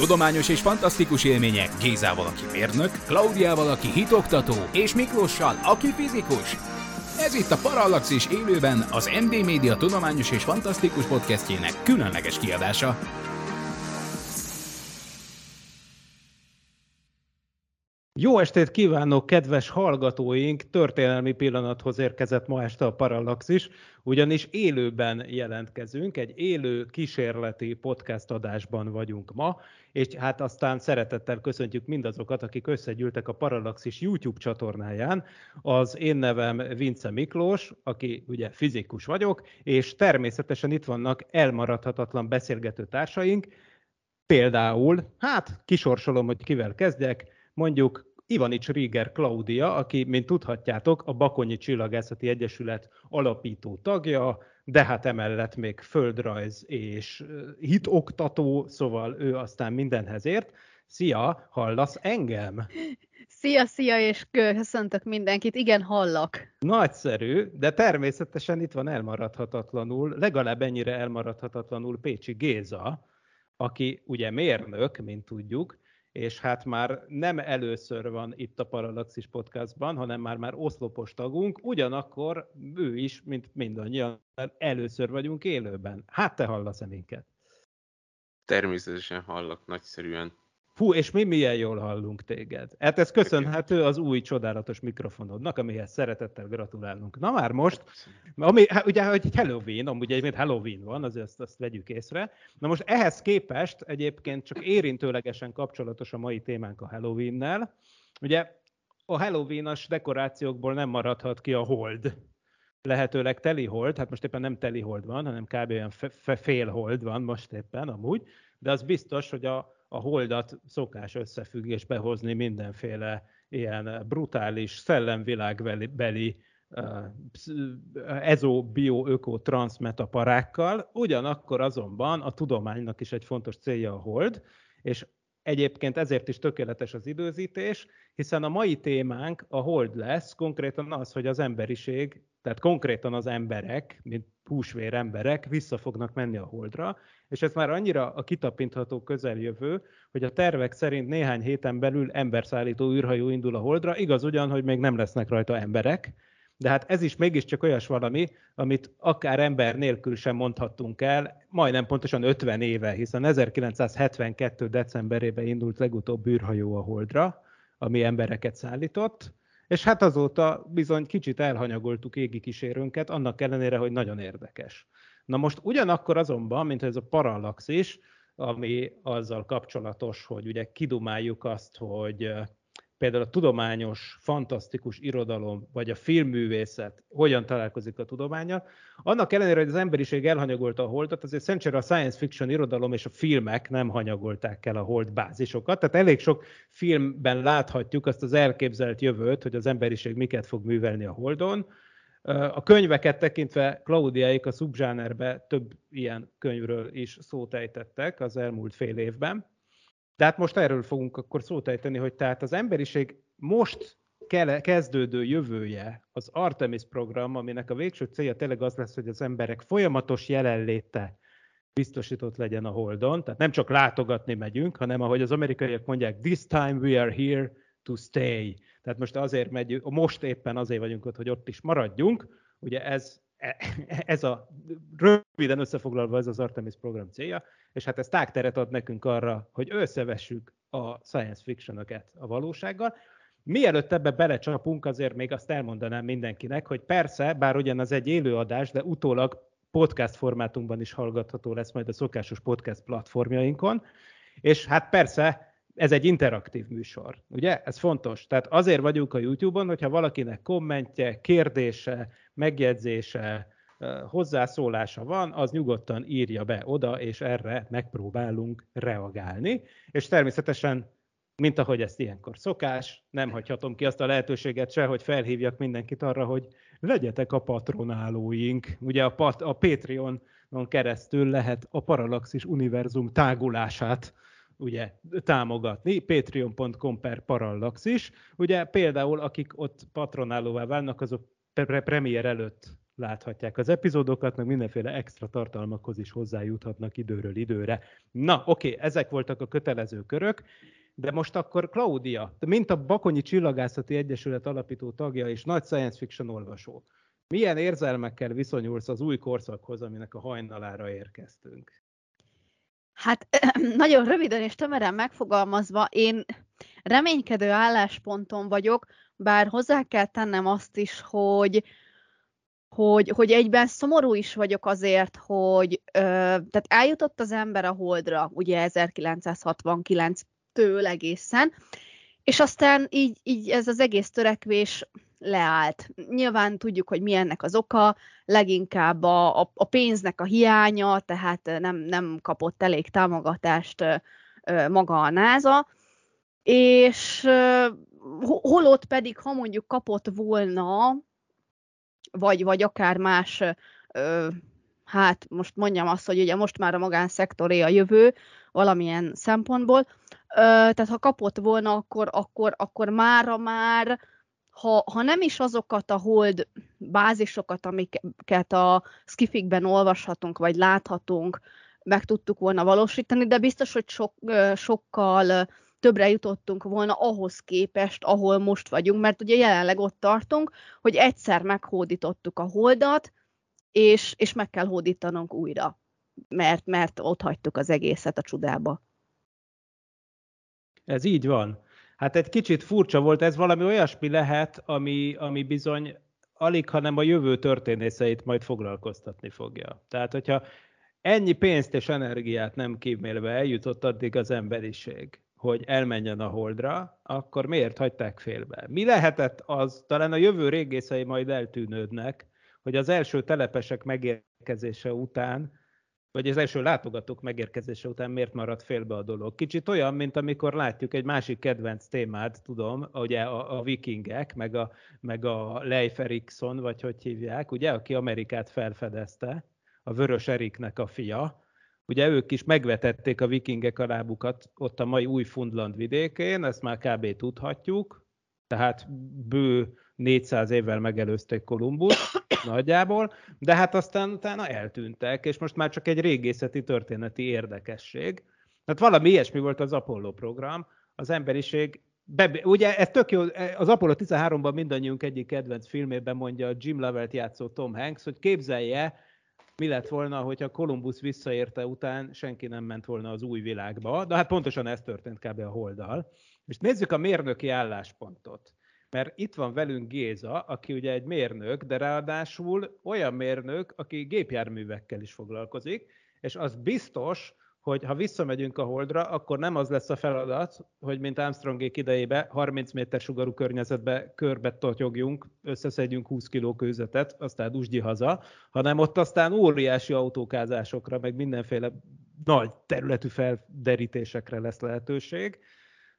Tudományos és fantasztikus élmények Gézával, aki mérnök, Klaudiával, aki hitoktató, és Miklóssal, aki fizikus. Ez itt a Parallaxis élőben az MD Média tudományos és fantasztikus podcastjének különleges kiadása. Jó estét kívánok, kedves hallgatóink! Történelmi pillanathoz érkezett ma este a Parallaxis, ugyanis élőben jelentkezünk, egy élő kísérleti podcast adásban vagyunk ma, és hát aztán szeretettel köszöntjük mindazokat, akik összegyűltek a Parallaxis YouTube csatornáján. Az én nevem Vince Miklós, aki ugye fizikus vagyok, és természetesen itt vannak elmaradhatatlan beszélgető társaink, például, hát kisorsolom, hogy kivel kezdjek, mondjuk Ivanics Rieger Klaudia, aki, mint tudhatjátok, a Bakonyi Csillagászati Egyesület alapító tagja, de hát emellett még földrajz és hitoktató, szóval ő aztán mindenhez ért. Szia, hallasz engem? Szia, szia, és köszöntök mindenkit. Igen, hallak. Nagyszerű, de természetesen itt van elmaradhatatlanul, legalább ennyire elmaradhatatlanul Pécsi Géza, aki ugye mérnök, mint tudjuk, és hát már nem először van itt a Parallaxis podcastban, hanem már már oszlopos tagunk, ugyanakkor ő is, mint mindannyian, először vagyunk élőben. Hát te hallasz-e minket? Természetesen hallak, nagyszerűen. Hú, és mi milyen jól hallunk téged. Hát ez köszönhető az új csodálatos mikrofonodnak, amihez szeretettel gratulálunk. Na már most, ami, hát ugye, hogy egy Halloween, amúgy egyébként Halloween van, azért azt, azt vegyük észre. Na most ehhez képest egyébként csak érintőlegesen kapcsolatos a mai témánk a Halloween-nel. Ugye a Halloween-as dekorációkból nem maradhat ki a hold. Lehetőleg teli hold, hát most éppen nem teli hold van, hanem kb. olyan fél hold van most éppen amúgy, de az biztos, hogy a, a holdat szokás összefüggésbe hozni mindenféle ilyen brutális szellemvilágbeli ezo, bio, öko, transz metaparákkal, ugyanakkor azonban a tudománynak is egy fontos célja a hold, és egyébként ezért is tökéletes az időzítés, hiszen a mai témánk a hold lesz, konkrétan az, hogy az emberiség, tehát konkrétan az emberek, mint húsvér emberek vissza fognak menni a holdra, és ez már annyira a kitapintható közeljövő, hogy a tervek szerint néhány héten belül emberszállító űrhajó indul a holdra, igaz ugyan, hogy még nem lesznek rajta emberek, de hát ez is mégiscsak olyas valami, amit akár ember nélkül sem mondhattunk el, majdnem pontosan 50 éve, hiszen 1972. decemberében indult legutóbb űrhajó a Holdra, ami embereket szállított, és hát azóta bizony kicsit elhanyagoltuk égi kísérőnket, annak ellenére, hogy nagyon érdekes. Na most ugyanakkor azonban, mint ez a parallaxis, ami azzal kapcsolatos, hogy ugye kidumáljuk azt, hogy például a tudományos, fantasztikus irodalom, vagy a filmművészet hogyan találkozik a tudománya. Annak ellenére, hogy az emberiség elhanyagolta a holdat, azért szerencsére a science fiction irodalom és a filmek nem hanyagolták el a hold bázisokat. Tehát elég sok filmben láthatjuk azt az elképzelt jövőt, hogy az emberiség miket fog művelni a holdon. A könyveket tekintve Klaudiaik a subzsánerbe több ilyen könyvről is szót ejtettek az elmúlt fél évben. De hát most erről fogunk akkor szót ejteni, hogy tehát az emberiség most kezdődő jövője az Artemis program, aminek a végső célja tényleg az lesz, hogy az emberek folyamatos jelenléte biztosított legyen a Holdon. Tehát nem csak látogatni megyünk, hanem ahogy az amerikaiak mondják, this time we are here to stay. Tehát most azért megyünk, most éppen azért vagyunk ott, hogy ott is maradjunk. Ugye ez, ez a röviden összefoglalva ez az Artemis program célja, és hát ez tágteret ad nekünk arra, hogy összevessük a science fiction a valósággal. Mielőtt ebbe belecsapunk, azért még azt elmondanám mindenkinek, hogy persze, bár ugyan az egy élőadás, de utólag podcast formátumban is hallgatható lesz majd a szokásos podcast platformjainkon, és hát persze ez egy interaktív műsor, ugye? Ez fontos. Tehát azért vagyunk a YouTube-on, hogyha valakinek kommentje, kérdése, megjegyzése, hozzászólása van, az nyugodtan írja be oda, és erre megpróbálunk reagálni. És természetesen, mint ahogy ezt ilyenkor szokás, nem hagyhatom ki azt a lehetőséget se, hogy felhívjak mindenkit arra, hogy legyetek a patronálóink. Ugye a, pat, a Patreon keresztül lehet a Parallaxis univerzum tágulását ugye támogatni, patreon.com per parallaxis. Ugye például akik ott patronálóvá válnak, azok pre- premier előtt láthatják az epizódokat, meg mindenféle extra tartalmakhoz is hozzájuthatnak időről időre. Na, oké, ezek voltak a kötelező körök, de most akkor Claudia, mint a Bakonyi Csillagászati Egyesület alapító tagja és nagy science fiction olvasó, milyen érzelmekkel viszonyulsz az új korszakhoz, aminek a hajnalára érkeztünk? Hát nagyon röviden és tömören megfogalmazva, én reménykedő állásponton vagyok, bár hozzá kell tennem azt is, hogy hogy, hogy egyben szomorú is vagyok azért, hogy ö, tehát eljutott az ember a Holdra, ugye 1969-től egészen, és aztán így, így ez az egész törekvés leállt. Nyilván tudjuk, hogy mi ennek az oka, leginkább a, a, pénznek a hiánya, tehát nem, nem kapott elég támogatást maga a NASA, és holott pedig, ha mondjuk kapott volna vagy, vagy akár más, hát most mondjam azt, hogy ugye most már a magánszektoré a jövő valamilyen szempontból, tehát ha kapott volna, akkor, akkor, akkor mára már, ha, ha nem is azokat a hold bázisokat, amiket a skifikben olvashatunk, vagy láthatunk, meg tudtuk volna valósítani, de biztos, hogy sok, sokkal többre jutottunk volna ahhoz képest, ahol most vagyunk, mert ugye jelenleg ott tartunk, hogy egyszer meghódítottuk a holdat, és, és meg kell hódítanunk újra, mert, mert ott hagytuk az egészet a csodába. Ez így van. Hát egy kicsit furcsa volt, ez valami olyasmi lehet, ami, ami bizony alig, hanem a jövő történészeit majd foglalkoztatni fogja. Tehát, hogyha ennyi pénzt és energiát nem kímélve eljutott addig az emberiség, hogy elmenjen a Holdra, akkor miért hagyták félbe? Mi lehetett az, talán a jövő régészei majd eltűnődnek, hogy az első telepesek megérkezése után, vagy az első látogatók megérkezése után miért maradt félbe a dolog. Kicsit olyan, mint amikor látjuk egy másik kedvenc témát, tudom, ugye a, a vikingek, meg a, meg a Leif Erikson, vagy hogy hívják, ugye, aki Amerikát felfedezte, a Vörös Eriknek a fia, Ugye ők is megvetették a vikingek a lábukat ott a mai Új-Fundland vidékén, ezt már kb. tudhatjuk, tehát bő 400 évvel megelőzték Kolumbusz nagyjából, de hát aztán utána eltűntek, és most már csak egy régészeti történeti érdekesség. Tehát valami ilyesmi volt az Apollo program, az emberiség Be, ugye ez tök jó, az Apollo 13-ban mindannyiunk egyik kedvenc filmében mondja Jim Lovell-t játszó Tom Hanks, hogy képzelje, mi lett volna, hogyha Kolumbusz visszaérte után senki nem ment volna az új világba, de hát pontosan ez történt kb. a Holdal. És nézzük a mérnöki álláspontot. Mert itt van velünk Géza, aki ugye egy mérnök, de ráadásul olyan mérnök, aki gépjárművekkel is foglalkozik, és az biztos, hogy ha visszamegyünk a Holdra, akkor nem az lesz a feladat, hogy mint Armstrongék idejébe 30 méter sugarú környezetbe körbe totyogjunk, összeszedjünk 20 kiló kőzetet, aztán usgyi haza, hanem ott aztán óriási autókázásokra, meg mindenféle nagy területű felderítésekre lesz lehetőség.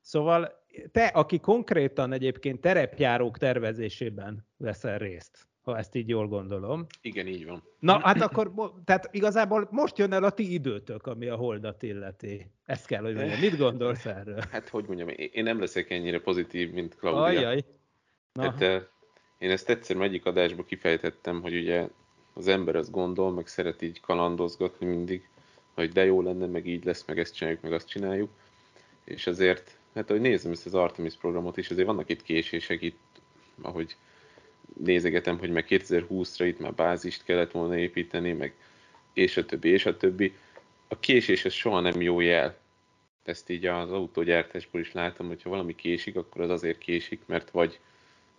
Szóval te, aki konkrétan egyébként terepjárók tervezésében veszel részt, ha ezt így jól gondolom. Igen, így van. Na, hát akkor, tehát igazából most jön el a ti időtök, ami a holdat illeti. Ezt kell, hogy mondjam. Mit gondolsz erről? Hát, hogy mondjam, én nem leszek ennyire pozitív, mint Claudia. Ajaj. Na. Hát, eh, én ezt egyszer egyik adásban kifejtettem, hogy ugye az ember azt gondol, meg szeret így kalandozgatni mindig, hogy de jó lenne, meg így lesz, meg ezt csináljuk, meg azt csináljuk. És azért, hát ahogy nézem ezt az Artemis programot is, azért vannak itt késések, itt, ahogy nézegetem, hogy meg 2020-ra itt már bázist kellett volna építeni, meg és a többi, és a többi. A késés az soha nem jó jel. Ezt így az autógyártásból is látom, hogyha valami késik, akkor az azért késik, mert vagy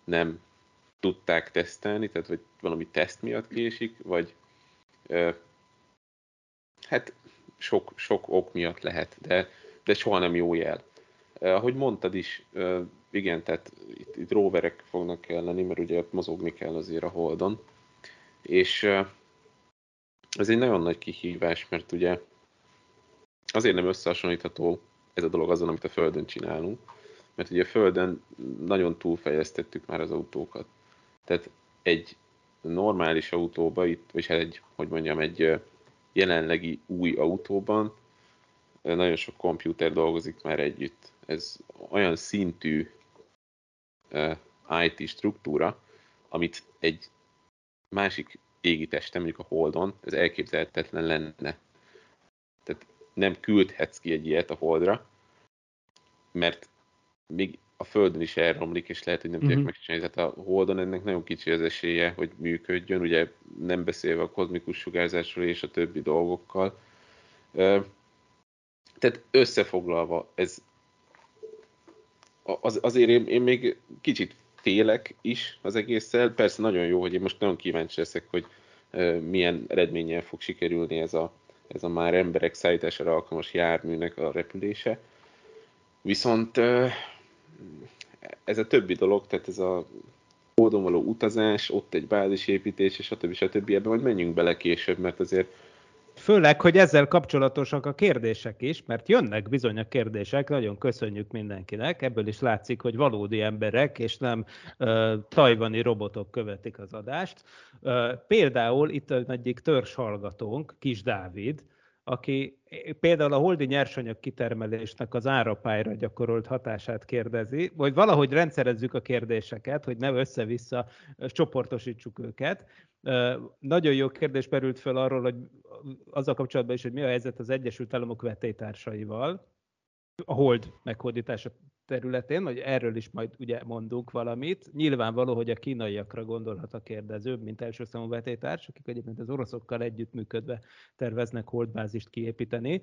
nem tudták tesztelni, tehát vagy valami teszt miatt késik, vagy ö, hát sok, sok ok miatt lehet, de, de soha nem jó jel. Ahogy mondtad is, igen, tehát itt, itt roverek fognak kelleni, mert ugye ott mozogni kell azért a holdon. És ez egy nagyon nagy kihívás, mert ugye azért nem összehasonlítható ez a dolog azon, amit a Földön csinálunk, mert ugye a Földön nagyon túlfejlesztettük már az autókat. Tehát egy normális autóba, itt, vagy hát egy, hogy mondjam, egy jelenlegi új autóban nagyon sok komputer dolgozik már együtt. Ez olyan szintű IT struktúra, amit egy másik égi testem, mondjuk a Holdon, ez elképzelhetetlen lenne. Tehát nem küldhetsz ki egy ilyet a Holdra, mert még a Földön is elromlik, és lehet, hogy nem uh-huh. tudják megcsinálni. Tehát a Holdon ennek nagyon kicsi az esélye, hogy működjön, ugye nem beszélve a kozmikus sugárzásról és a többi dolgokkal. Tehát összefoglalva, ez az, azért én, én még kicsit félek is az egésszel. Persze nagyon jó, hogy én most nagyon kíváncsi leszek, hogy milyen eredménnyel fog sikerülni ez a, ez a már emberek szállítására alkalmas járműnek a repülése. Viszont ez a többi dolog, tehát ez a módon való utazás, ott egy bázisépítés, és stb. stb. Ebben majd menjünk bele később, mert azért Főleg, hogy ezzel kapcsolatosak a kérdések is, mert jönnek bizony a kérdések, nagyon köszönjük mindenkinek, ebből is látszik, hogy valódi emberek, és nem uh, tajvani robotok követik az adást. Uh, például itt egyik törzs hallgatónk, Kis Dávid, aki például a holdi nyersanyag kitermelésnek az árapályra gyakorolt hatását kérdezi, vagy valahogy rendszerezzük a kérdéseket, hogy ne össze-vissza csoportosítsuk őket. Nagyon jó kérdés merült fel arról, hogy azzal kapcsolatban is, hogy mi a helyzet az Egyesült Államok vetétársaival, a hold meghódítása területén, hogy erről is majd ugye mondunk valamit. Nyilvánvaló, hogy a kínaiakra gondolhat a kérdező, mint első számú vetétárs, akik egyébként az oroszokkal együttműködve terveznek holdbázist kiépíteni.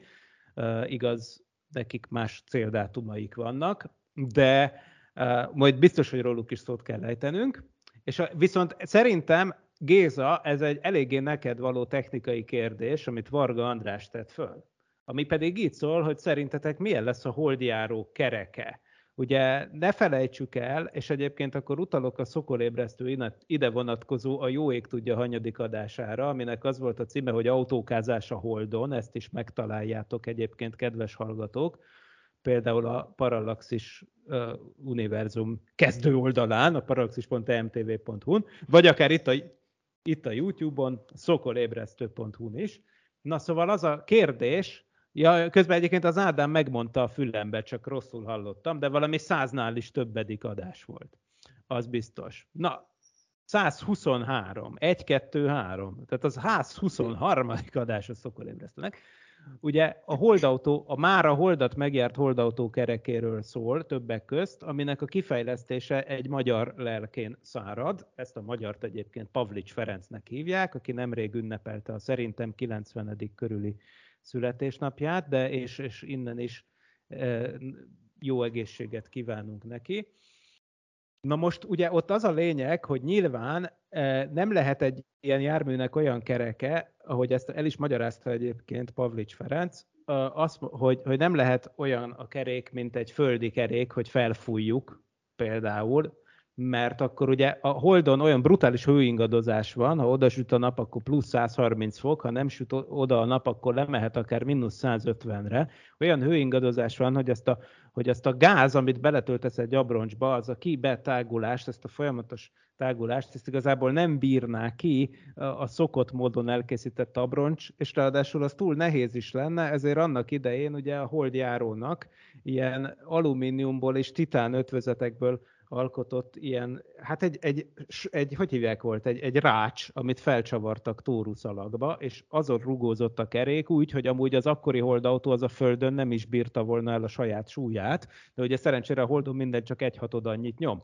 Uh, igaz, nekik más céldátumaik vannak, de uh, majd biztos, hogy róluk is szót kell ejtenünk. És a, viszont szerintem Géza, ez egy eléggé neked való technikai kérdés, amit Varga András tett föl. Ami pedig így szól, hogy szerintetek milyen lesz a holdjáró kereke. Ugye ne felejtsük el, és egyébként akkor utalok a szokolébresztő ide vonatkozó a Jó ég tudja hanyadik adására, aminek az volt a címe, hogy autókázás a Holdon, ezt is megtaláljátok egyébként, kedves hallgatók, például a Parallaxis uh, univerzum kezdő oldalán, a parallaxis.emtv.hu-n, vagy akár itt a, itt a YouTube-on, szokolébresztő.hu-n is. Na szóval az a kérdés, Ja, közben egyébként az Ádám megmondta a fülembe, csak rosszul hallottam, de valami száznál is többedik adás volt. Az biztos. Na, 123, 1, 2, 3, tehát az 123. adás a szokolébresztőnek. Ugye a holdautó, a már a holdat megjárt holdautó kerekéről szól többek közt, aminek a kifejlesztése egy magyar lelkén szárad. Ezt a magyart egyébként Pavlics Ferencnek hívják, aki nemrég ünnepelte a szerintem 90. körüli születésnapját, de és, és innen is e, jó egészséget kívánunk neki. Na most ugye ott az a lényeg, hogy nyilván e, nem lehet egy ilyen járműnek olyan kereke, ahogy ezt el is magyarázta egyébként Pavlics Ferenc, az, hogy, hogy nem lehet olyan a kerék, mint egy földi kerék, hogy felfújjuk például, mert akkor ugye a Holdon olyan brutális hőingadozás van, ha oda süt a nap, akkor plusz 130 fok, ha nem süt oda a nap, akkor lemehet akár mínusz 150-re. Olyan hőingadozás van, hogy ezt, a, hogy ezt a gáz, amit beletöltesz egy abroncsba, az a kibetágulást, ezt a folyamatos tágulást, ezt igazából nem bírná ki a szokott módon elkészített abroncs, és ráadásul az túl nehéz is lenne, ezért annak idején ugye a holdjárónak ilyen alumíniumból és titán ötvözetekből alkotott ilyen, hát egy, egy, egy hogy hívják volt, egy, egy rács, amit felcsavartak tóruszalagba, és azon rugózott a kerék úgy, hogy amúgy az akkori holdautó az a földön nem is bírta volna el a saját súlyát, de ugye szerencsére a holdon minden csak egy hatod annyit nyom.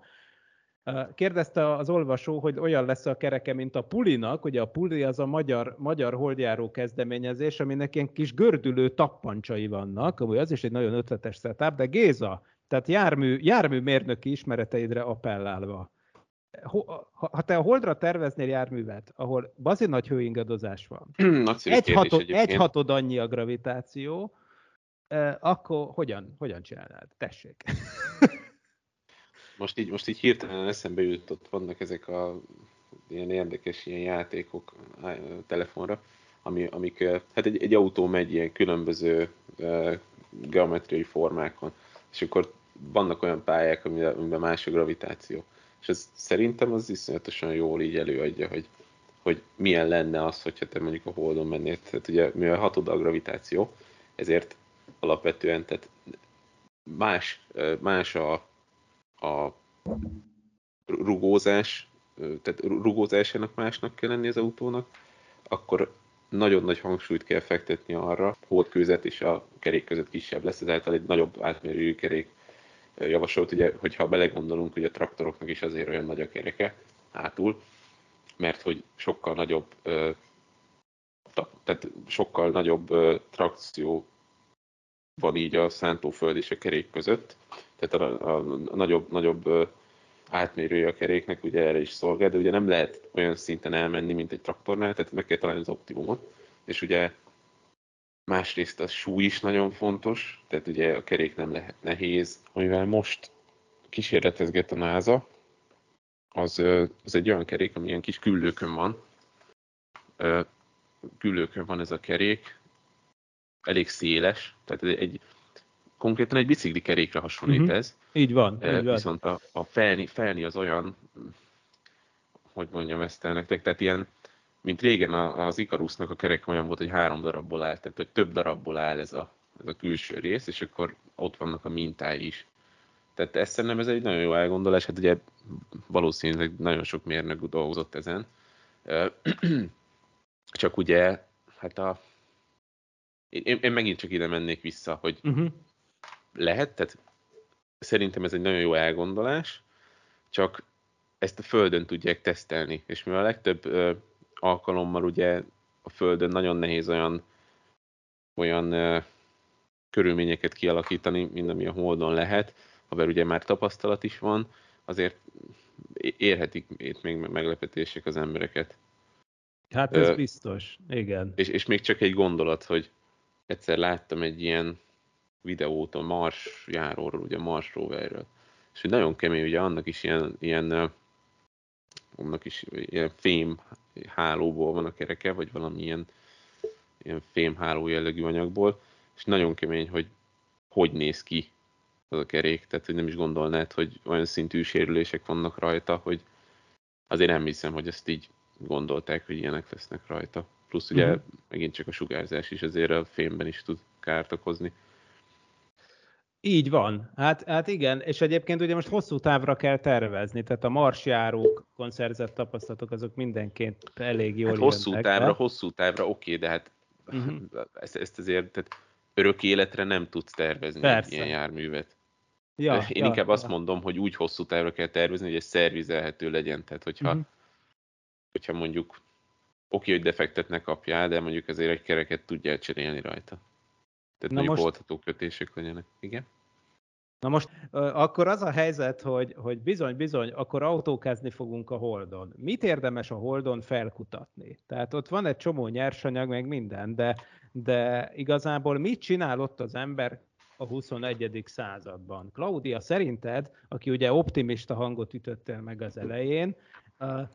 Kérdezte az olvasó, hogy olyan lesz a kereke, mint a Pulinak, ugye a Puli az a magyar, magyar holdjáró kezdeményezés, aminek ilyen kis gördülő tappancsai vannak, amúgy az is egy nagyon ötletes setup, de Géza, tehát jármű, járműmérnöki ismereteidre appellálva. Ha, ha te a Holdra terveznél járművet, ahol bazi nagy hőingadozás van, egy, hatod, egy hatod annyi a gravitáció, akkor hogyan, hogyan csinálnád? Tessék. Most így, most így hirtelen eszembe jutott, vannak ezek a ilyen érdekes ilyen játékok telefonra, ami, amik, hát egy, egy autó megy ilyen különböző geometriai formákon, és akkor vannak olyan pályák, amiben más a gravitáció. És ez szerintem az iszonyatosan jól így előadja, hogy, hogy milyen lenne az, hogyha te mondjuk a Holdon mennél. Tehát ugye, mivel hatod a gravitáció, ezért alapvetően tehát más, más a, a rugózás, tehát rugózásának másnak kell lenni az autónak, akkor nagyon nagy hangsúlyt kell fektetni arra, hódkőzet és a kerék között kisebb lesz, ezáltal egy nagyobb átmérőjű kerék javasolt, ugye, hogyha belegondolunk, hogy a traktoroknak is azért olyan nagy a kereke hátul, mert hogy sokkal nagyobb, tehát sokkal nagyobb trakció van így a szántóföld és a kerék között, tehát a, a, a nagyobb, nagyobb átmérője a keréknek ugye erre is szolgál, de ugye nem lehet olyan szinten elmenni, mint egy traktornál, tehát meg kell találni az optimumot. És ugye másrészt a súly is nagyon fontos, tehát ugye a kerék nem lehet nehéz. Amivel most kísérletezget a NASA, az, az egy olyan kerék, ami ilyen kis küllőkön van. Küllőkön van ez a kerék, elég széles, tehát egy, konkrétan egy bicikli kerékre hasonlít uh-huh. ez. Így van. Így van. Viszont a, a felni, felni az olyan, hogy mondjam ezt el nektek, tehát ilyen, mint régen az Ikarusnak a kerek olyan volt, hogy három darabból áll, tehát hogy több darabból áll ez a, ez a külső rész, és akkor ott vannak a mintái is. Tehát ezt szerintem ez egy nagyon jó elgondolás, hát ugye valószínűleg nagyon sok mérnök dolgozott ezen. Csak ugye, hát a, én, én megint csak ide mennék vissza, hogy uh-huh. Lehet, tehát szerintem ez egy nagyon jó elgondolás, csak ezt a Földön tudják tesztelni, és mivel a legtöbb ö, alkalommal ugye a Földön nagyon nehéz olyan, olyan ö, körülményeket kialakítani, mint ami a Holdon lehet, haver ugye már tapasztalat is van, azért érhetik itt még meglepetések az embereket. Hát ez Ö, biztos, igen. És, és még csak egy gondolat, hogy egyszer láttam egy ilyen videót a Mars járóról, ugye Mars roverről. És hogy nagyon kemény, ugye annak is ilyen, ilyen annak is ilyen fém hálóból van a kereke, vagy valami ilyen, ilyen fém háló jellegű anyagból, és nagyon kemény, hogy hogy néz ki az a kerék, tehát hogy nem is gondolnád, hogy olyan szintű sérülések vannak rajta, hogy azért nem hiszem, hogy ezt így gondolták, hogy ilyenek lesznek rajta. Plusz ugye uh-huh. megint csak a sugárzás is azért a fémben is tud kárt okozni. Így van. Hát, hát igen, és egyébként ugye most hosszú távra kell tervezni, tehát a marsjárókon szerzett tapasztalatok azok mindenként elég jól hát hosszú jönnek, távra, hát? hosszú távra oké, de hát uh-huh. ezt, ezt azért tehát örök életre nem tudsz tervezni Persze. egy ilyen járművet. Ja, Én ja, inkább ja. azt mondom, hogy úgy hosszú távra kell tervezni, hogy ez szervizelhető legyen. Tehát, hogyha, uh-huh. hogyha mondjuk oké, hogy defektet ne kapjál, de mondjuk azért egy kereket tudjál cserélni rajta. Tehát Na mondjuk most... oldható kötések legyenek. Igen? Na most akkor az a helyzet, hogy, hogy bizony, bizony, akkor autókázni fogunk a Holdon. Mit érdemes a Holdon felkutatni? Tehát ott van egy csomó nyersanyag, meg minden, de, de igazából mit csinál ott az ember a 21. században? Claudia, szerinted, aki ugye optimista hangot ütöttél meg az elején,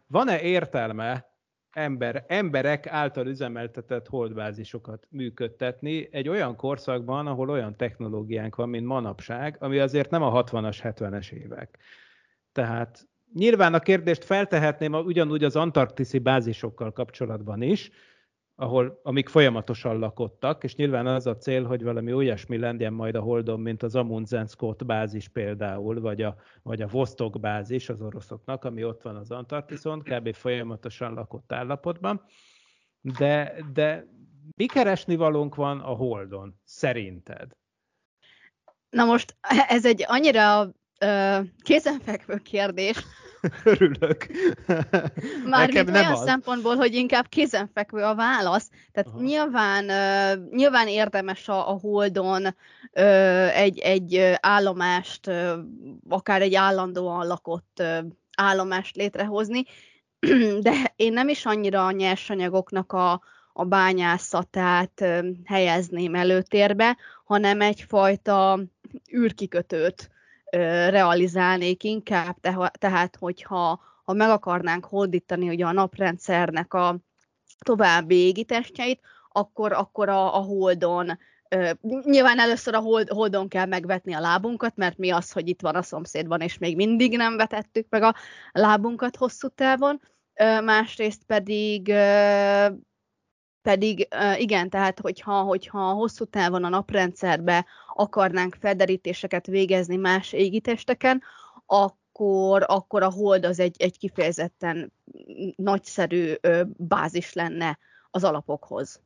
van-e értelme ember, emberek által üzemeltetett holdbázisokat működtetni egy olyan korszakban, ahol olyan technológiánk van, mint manapság, ami azért nem a 60-as, 70-es évek. Tehát nyilván a kérdést feltehetném ugyanúgy az antarktiszi bázisokkal kapcsolatban is, ahol, amik folyamatosan lakottak, és nyilván az a cél, hogy valami olyasmi legyen majd a Holdon, mint az Amundsen Scott bázis például, vagy a, vagy a Vostok bázis az oroszoknak, ami ott van az Antarktiszon, kb. folyamatosan lakott állapotban. De, de mi keresni valónk van a Holdon, szerinted? Na most ez egy annyira uh, kézenfekvő kérdés, Örülök. Mármint olyan az. szempontból, hogy inkább kézenfekvő a válasz. Tehát nyilván, uh, nyilván érdemes a, a Holdon uh, egy, egy állomást, uh, akár egy állandóan lakott állomást létrehozni, de én nem is annyira a nyersanyagoknak a, a bányászatát helyezném előtérbe, hanem egyfajta űrkikötőt realizálnék inkább, tehát hogyha ha meg akarnánk hódítani ugye a naprendszernek a, további égitestjeit, akkor, akkor a, a holdon nyilván először a hold, holdon kell megvetni a lábunkat, mert mi az, hogy itt van a szomszédban, és még mindig nem vetettük meg a lábunkat hosszú távon. Másrészt pedig pedig igen, tehát hogyha, hogyha hosszú távon a naprendszerbe akarnánk felderítéseket végezni más égitesteken, akkor, akkor a hold az egy, egy kifejezetten nagyszerű bázis lenne az alapokhoz.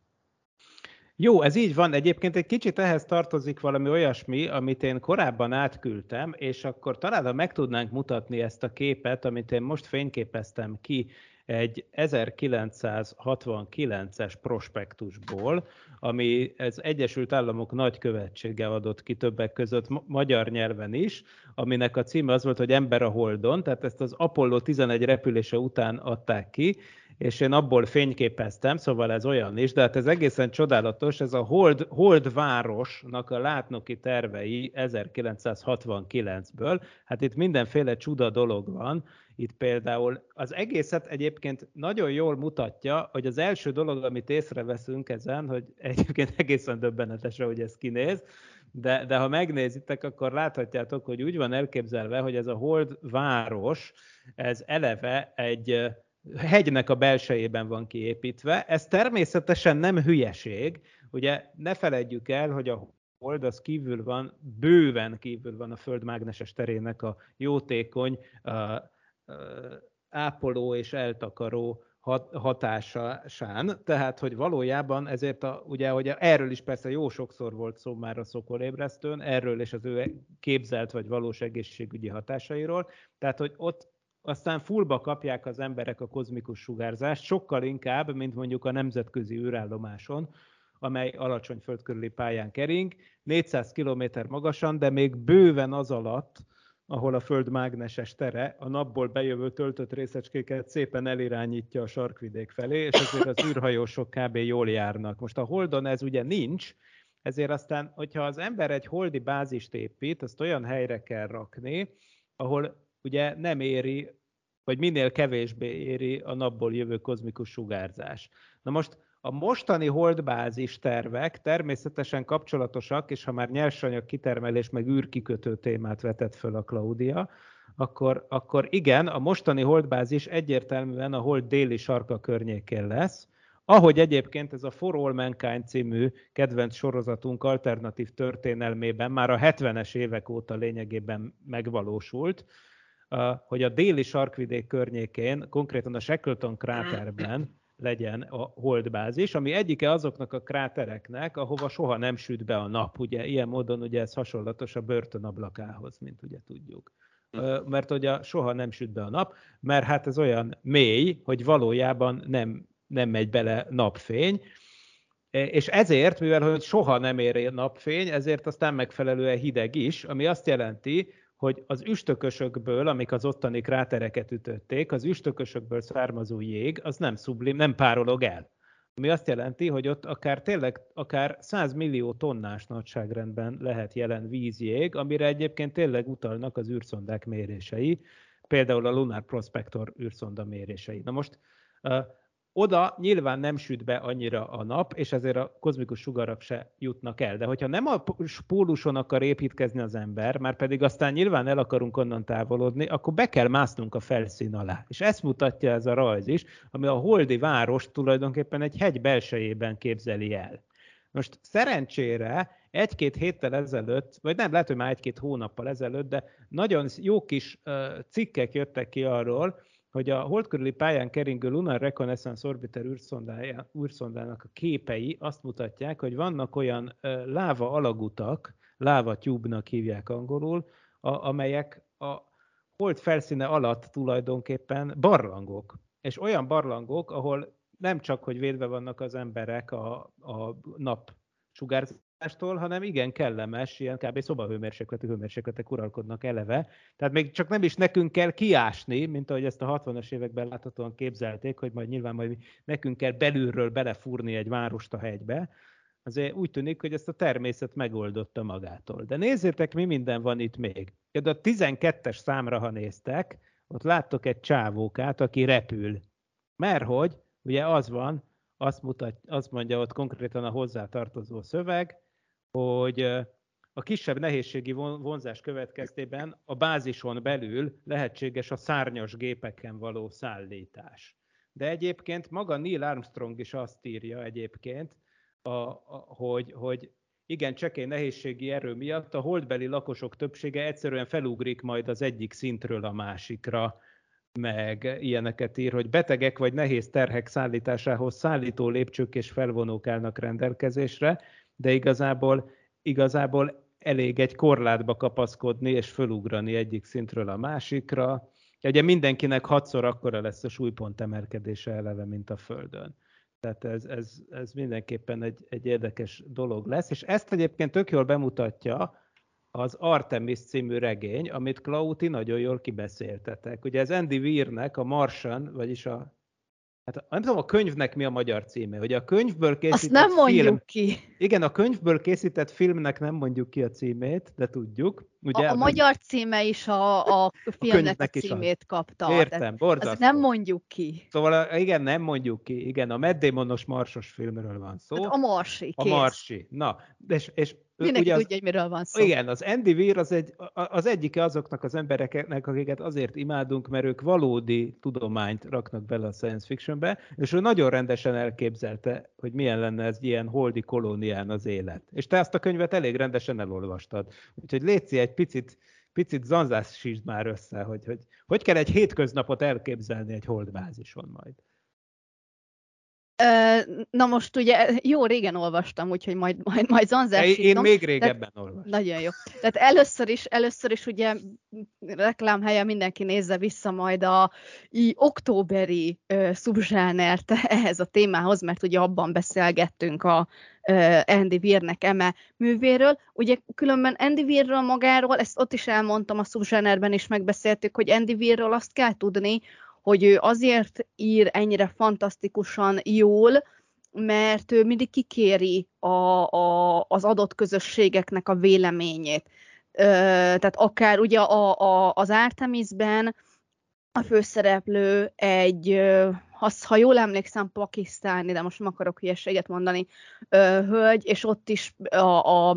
Jó, ez így van. Egyébként egy kicsit ehhez tartozik valami olyasmi, amit én korábban átküldtem, és akkor talán ha meg tudnánk mutatni ezt a képet, amit én most fényképeztem ki egy 1969-es prospektusból, ami az Egyesült Államok nagykövetsége adott ki többek között magyar nyelven is, aminek a címe az volt, hogy Ember a Holdon, tehát ezt az Apollo 11 repülése után adták ki, és én abból fényképeztem, szóval ez olyan is, de hát ez egészen csodálatos, ez a Hold, Hold városnak a látnoki tervei 1969-ből, hát itt mindenféle csuda dolog van, itt például az egészet egyébként nagyon jól mutatja, hogy az első dolog, amit észreveszünk ezen, hogy egyébként egészen döbbenetes, hogy ez kinéz, de, de ha megnézitek, akkor láthatjátok, hogy úgy van elképzelve, hogy ez a Hold város, ez eleve egy hegynek a belsejében van kiépítve. Ez természetesen nem hülyeség. Ugye ne feledjük el, hogy a hold az kívül van, bőven kívül van a Föld mágneses terének a jótékony, ápoló és eltakaró hatásán, tehát hogy valójában ezért a, ugye, hogy erről is persze jó sokszor volt szó már a szokolébresztőn, erről és az ő képzelt vagy valós egészségügyi hatásairól, tehát hogy ott aztán fullba kapják az emberek a kozmikus sugárzást, sokkal inkább, mint mondjuk a nemzetközi űrállomáson, amely alacsony földkörüli pályán kering, 400 km magasan, de még bőven az alatt, ahol a Föld mágneses tere a napból bejövő töltött részecskéket szépen elirányítja a sarkvidék felé, és ezért az űrhajósok kb. jól járnak. Most a Holdon ez ugye nincs, ezért aztán, hogyha az ember egy holdi bázist épít, azt olyan helyre kell rakni, ahol ugye nem éri, vagy minél kevésbé éri a napból jövő kozmikus sugárzás. Na most a mostani holdbázis tervek természetesen kapcsolatosak, és ha már nyersanyag kitermelés meg űrkikötő témát vetett föl a Claudia, akkor, akkor igen, a mostani holdbázis egyértelműen a hold déli sarka környékén lesz, ahogy egyébként ez a For All Mankind című kedvenc sorozatunk alternatív történelmében már a 70-es évek óta lényegében megvalósult, hogy a déli sarkvidék környékén, konkrétan a Shackleton kráterben legyen a holdbázis, ami egyike azoknak a krátereknek, ahova soha nem süt be a nap. Ugye ilyen módon ugye ez hasonlatos a börtönablakához, mint ugye tudjuk. Hm. Mert ugye soha nem süt be a nap, mert hát ez olyan mély, hogy valójában nem, nem megy bele napfény, és ezért, mivel hogy soha nem ér napfény, ezért aztán megfelelően hideg is, ami azt jelenti, hogy az üstökösökből, amik az ottani krátereket ütötték, az üstökösökből származó jég, az nem szublim, nem párolog el. Ami azt jelenti, hogy ott akár tényleg akár 100 millió tonnás nagyságrendben lehet jelen vízjég, amire egyébként tényleg utalnak az űrszondák mérései, például a Lunar Prospector űrszonda mérései. Na most oda nyilván nem süt be annyira a nap, és ezért a kozmikus sugarak se jutnak el. De hogyha nem a póluson akar építkezni az ember, már pedig aztán nyilván el akarunk onnan távolodni, akkor be kell másznunk a felszín alá. És ezt mutatja ez a rajz is, ami a Holdi város tulajdonképpen egy hegy belsejében képzeli el. Most szerencsére egy-két héttel ezelőtt, vagy nem, lehet, hogy már egy-két hónappal ezelőtt, de nagyon jó kis uh, cikkek jöttek ki arról, hogy a hold körüli pályán keringő Lunar Reconnaissance Orbiter űrszondának a képei azt mutatják, hogy vannak olyan láva alagutak, láva tube-nak hívják angolul, a, amelyek a hold felszíne alatt tulajdonképpen barlangok. És olyan barlangok, ahol nem csak, hogy védve vannak az emberek a, a nap sugárzás táplálkozástól, hanem igen kellemes, ilyen kb. szobahőmérsékletű hőmérsékletek uralkodnak eleve. Tehát még csak nem is nekünk kell kiásni, mint ahogy ezt a 60-as években láthatóan képzelték, hogy majd nyilván majd nekünk kell belülről belefúrni egy várost a hegybe. Azért úgy tűnik, hogy ezt a természet megoldotta magától. De nézzétek, mi minden van itt még. De a 12-es számra, ha néztek, ott láttok egy csávókát, aki repül. Mert hogy, ugye az van, azt, mutat, azt mondja ott konkrétan a hozzátartozó szöveg, hogy a kisebb nehézségi vonzás következtében a bázison belül lehetséges a szárnyas gépeken való szállítás. De egyébként maga Neil Armstrong is azt írja egyébként, a, a, hogy, hogy igen, csekély nehézségi erő miatt a holdbeli lakosok többsége egyszerűen felugrik majd az egyik szintről a másikra, meg ilyeneket ír, hogy betegek vagy nehéz terhek szállításához szállító lépcsők és felvonók állnak rendelkezésre, de igazából, igazából elég egy korlátba kapaszkodni és fölugrani egyik szintről a másikra. Ugye mindenkinek hatszor akkora lesz a súlypont emelkedése eleve, mint a Földön. Tehát ez, ez, ez mindenképpen egy, egy érdekes dolog lesz, és ezt egyébként tök jól bemutatja az Artemis című regény, amit Klauti nagyon jól kibeszéltetek. Ugye ez Andy Weirnek a Martian, vagyis a Hát nem tudom, a könyvnek mi a magyar címe, hogy a könyvből készített Azt nem mondjuk film, ki. Igen, a könyvből készített filmnek nem mondjuk ki a címét, de tudjuk. Ugye, a, a magyar címe is a, a filmnek a, a címét is kapta. Értem, borzasztó. nem mondjuk ki. Szóval igen, nem mondjuk ki. Igen, a Matt Damonos marsos filmről van szó. Hát a Marsi, kész. A Marsi. Na, és, és Mindenki ugye tudja, hogy miről van szó. Igen, az Andy Weir az, egy, az egyike azoknak az embereknek, akiket azért imádunk, mert ők valódi tudományt raknak bele a science fictionbe, és ő nagyon rendesen elképzelte, hogy milyen lenne ez ilyen holdi kolónián az élet. És te ezt a könyvet elég rendesen elolvastad. Úgyhogy létszi egy picit, picit zanzásítsd már össze, hogy, hogy hogy kell egy hétköznapot elképzelni egy holdbázison majd. Na most ugye jó régen olvastam, úgyhogy majd, majd, majd zanzásítom. Én még régebben olvastam. Nagyon jó. Tehát először is, először is ugye reklámhelye mindenki nézze vissza majd a i, októberi uh, szubzsánert ehhez a témához, mert ugye abban beszélgettünk a uh, Andy Weirnek eme művéről. Ugye különben Andy Weirről magáról, ezt ott is elmondtam, a szubzsánerben is megbeszéltük, hogy Andy Weirről azt kell tudni, hogy ő azért ír ennyire fantasztikusan jól, mert ő mindig kikéri a, a, az adott közösségeknek a véleményét. Ö, tehát akár ugye a, a, az Artemisben a főszereplő egy, az, ha jól emlékszem, pakisztáni, de most nem akarok hülyeséget mondani, ö, hölgy, és ott is a, a,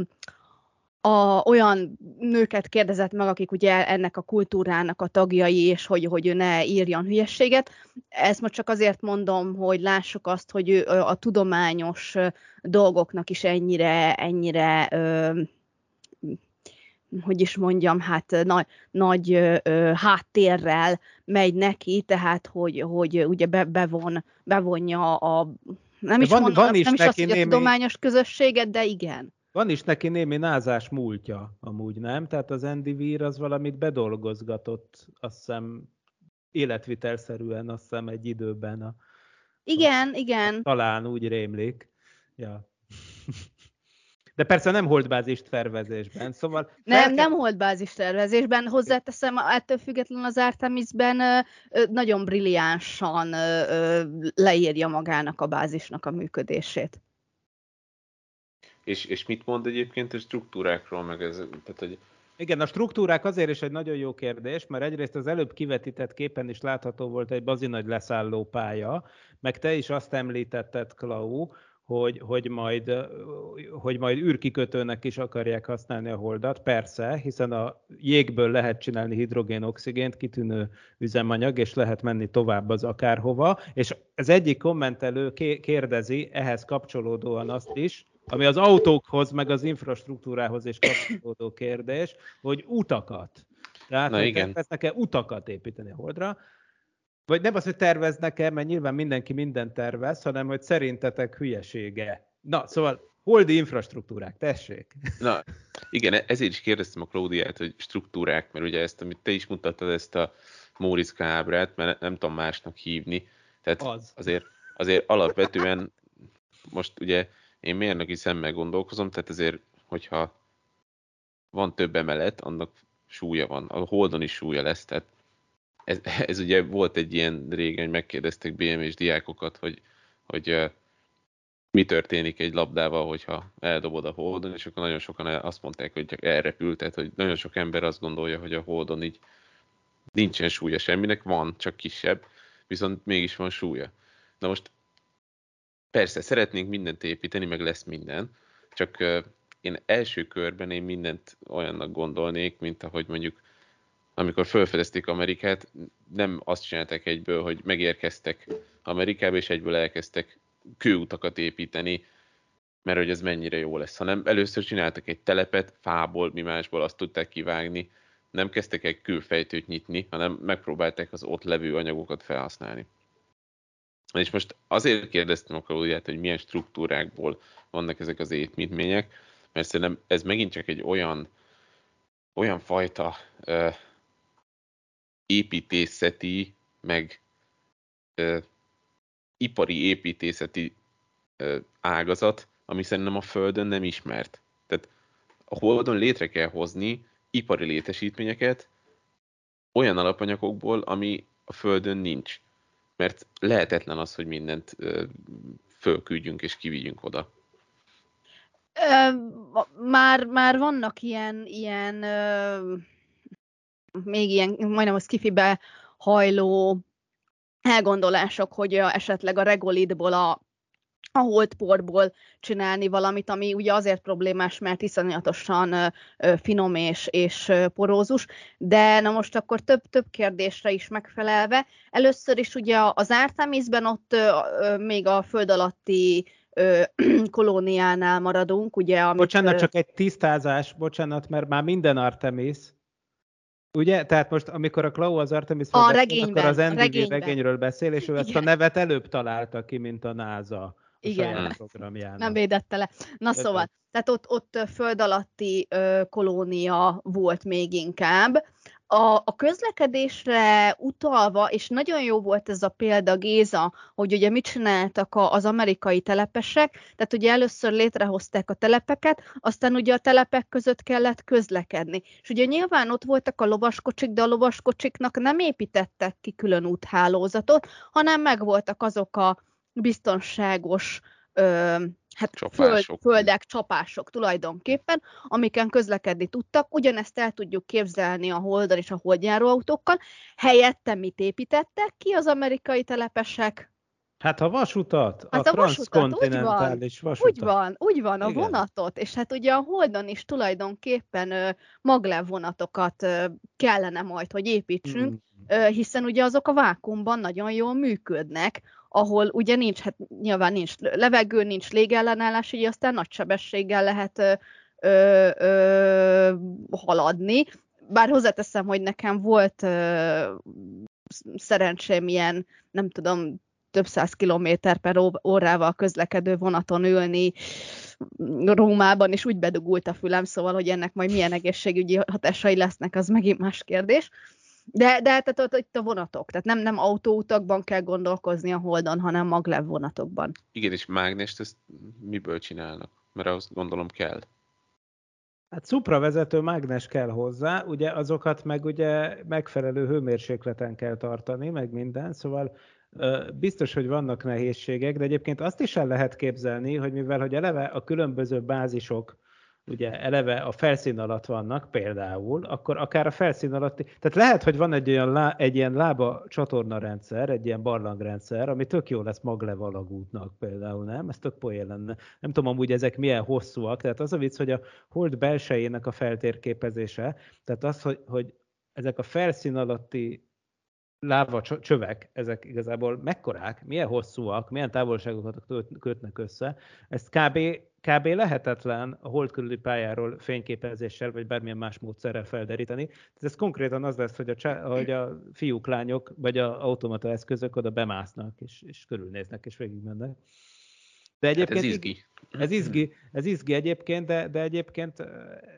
a, olyan nőket kérdezett meg, akik ugye ennek a kultúrának a tagjai, és hogy, hogy ő ne írjon hülyességet. Ezt most csak azért mondom, hogy lássuk azt, hogy ő a tudományos dolgoknak is ennyire, ennyire ö, hogy is mondjam, hát nagy, nagy ö, háttérrel megy neki, tehát hogy, hogy ugye be, bevon, bevonja a nem is, van, mondom, van is nem is azt, hogy a tudományos közösséget, de igen. Van is neki némi názás múltja, amúgy nem? Tehát az Andy Weir az valamit bedolgozgatott, azt hiszem életvitelszerűen, azt hiszem egy időben. A, igen, a, igen. Talán úgy rémlik. Ja. De persze nem holdbázis tervezésben, szóval... Nem, nem holdbázis tervezésben, hozzáteszem, ettől függetlenül az Artemisben nagyon brilliánsan leírja magának a bázisnak a működését. És, és mit mond egyébként a struktúrákról, meg ez, tehát, hogy igen, a struktúrák azért is egy nagyon jó kérdés, mert egyrészt az előbb kivetített képen is látható volt egy bazinagy leszálló pálya, meg te is azt említetted, Klau, hogy, hogy, majd, hogy majd űrkikötőnek is akarják használni a holdat. Persze, hiszen a jégből lehet csinálni hidrogén-oxigént, kitűnő üzemanyag, és lehet menni tovább az akárhova. És az egyik kommentelő kérdezi ehhez kapcsolódóan azt is, ami az autókhoz, meg az infrastruktúrához is kapcsolódó kérdés, hogy utakat. Tehát, Na, hogy igen. terveznek-e utakat építeni Holdra, vagy nem az, hogy terveznek-e, mert nyilván mindenki minden tervez, hanem hogy szerintetek hülyesége. Na, szóval holdi infrastruktúrák, tessék. Na, igen, ezért is kérdeztem a Klaudiát, hogy struktúrák, mert ugye ezt, amit te is mutattad, ezt a Móriczka ábrát, mert nem tudom másnak hívni. Tehát az. azért, azért alapvetően most ugye én mérnöki szemmel gondolkozom, tehát ezért, hogyha van több emelet, annak súlya van. A holdon is súlya lesz, tehát ez, ez ugye volt egy ilyen régen, hogy megkérdezték BM-és diákokat, hogy, hogy mi történik egy labdával, hogyha eldobod a holdon, és akkor nagyon sokan azt mondták, hogy csak elrepült, tehát hogy nagyon sok ember azt gondolja, hogy a holdon így nincsen súlya semminek, van, csak kisebb, viszont mégis van súlya. Na most persze, szeretnénk mindent építeni, meg lesz minden, csak én első körben én mindent olyannak gondolnék, mint ahogy mondjuk amikor felfedezték Amerikát, nem azt csináltak egyből, hogy megérkeztek Amerikába, és egyből elkezdtek kőutakat építeni, mert hogy ez mennyire jó lesz, hanem először csináltak egy telepet, fából, mi másból azt tudták kivágni, nem kezdtek egy kőfejtőt nyitni, hanem megpróbálták az ott levő anyagokat felhasználni. És most azért kérdeztem a Klaudiát, hogy milyen struktúrákból vannak ezek az építmények, mert szerintem ez megint csak egy olyan, olyan fajta uh, építészeti, meg uh, ipari építészeti uh, ágazat, ami szerintem a Földön nem ismert. Tehát a Holdon létre kell hozni ipari létesítményeket olyan alapanyagokból, ami a Földön nincs. Mert lehetetlen az, hogy mindent fölküldjünk és kivigyünk oda. Már, már vannak ilyen, ilyen még ilyen, majdnem a skifibe hajló elgondolások, hogy esetleg a regolitból a a holdporból csinálni valamit, ami ugye azért problémás, mert iszonyatosan finom és, és porózus, de na most akkor több, több kérdésre is megfelelve. Először is ugye az Artemisben ott még a föld alatti kolóniánál maradunk, ugye? Amit, bocsánat, csak egy tisztázás, bocsánat, mert már minden Artemis, Ugye? Tehát most, amikor a Klau az artemis a regényben, akkor az NDV regényben. regényről beszél, és ő Igen. ezt a nevet előbb találta ki, mint a NASA Igen. programjának. Nem védette le. Na Öt szóval, tehát ott, ott föld alatti ö, kolónia volt még inkább, a, a közlekedésre utalva, és nagyon jó volt ez a példa, Géza, hogy ugye mit csináltak a, az amerikai telepesek, tehát ugye először létrehozták a telepeket, aztán ugye a telepek között kellett közlekedni. És ugye nyilván ott voltak a lovaskocsik, de a lovaskocsiknak nem építettek ki külön úthálózatot, hanem megvoltak azok a biztonságos ö, hát föld, földek, csapások tulajdonképpen, amiken közlekedni tudtak. Ugyanezt el tudjuk képzelni a Holdon és a holdjáró autókkal. Helyette mit építettek ki az amerikai telepesek? Hát a vasutat, hát a, a transzkontinentális vasutat. Úgy van, úgy van, a Igen. vonatot, és hát ugye a Holdon is tulajdonképpen ö, maglev vonatokat ö, kellene majd, hogy építsünk, mm. ö, hiszen ugye azok a vákumban nagyon jól működnek, ahol ugye nincs, hát nyilván nincs levegő, nincs légellenállás, így aztán nagy sebességgel lehet ö, ö, ö, haladni. Bár hozzáteszem, hogy nekem volt ö, szerencsém ilyen, nem tudom, több száz kilométer per órával közlekedő vonaton ülni Rómában, és úgy bedugult a fülem, szóval, hogy ennek majd milyen egészségügyi hatásai lesznek, az megint más kérdés. De, de tehát ott, ott a vonatok, tehát nem, nem autóutakban kell gondolkozni a Holdon, hanem maglev vonatokban. Igen, és mágnest ezt miből csinálnak? Mert azt gondolom kell. Hát szupravezető mágnes kell hozzá, ugye azokat meg ugye megfelelő hőmérsékleten kell tartani, meg minden, szóval biztos, hogy vannak nehézségek, de egyébként azt is el lehet képzelni, hogy mivel hogy eleve a különböző bázisok ugye eleve a felszín alatt vannak például, akkor akár a felszín alatti, tehát lehet, hogy van egy, olyan lá, egy ilyen lába csatorna rendszer, egy ilyen barlangrendszer, ami tök jó lesz Maglev alagútnak például, nem? Ez tök poén lenne. Nem tudom amúgy ezek milyen hosszúak, tehát az a vicc, hogy a hold belsejének a feltérképezése, tehát az, hogy, hogy ezek a felszín alatti láva csövek, ezek igazából mekkorák, milyen hosszúak, milyen távolságokat kötnek össze, ezt kb kb. lehetetlen a hold körüli pályáról fényképezéssel, vagy bármilyen más módszerrel felderíteni. Tehát ez konkrétan az lesz, hogy a, csá- hogy a fiúk, lányok, vagy a automata eszközök oda bemásznak, és, és körülnéznek, és végigmennek. De egyébként, hát ez izgi. Ez izgi, ez izgi egyébként, de, de egyébként,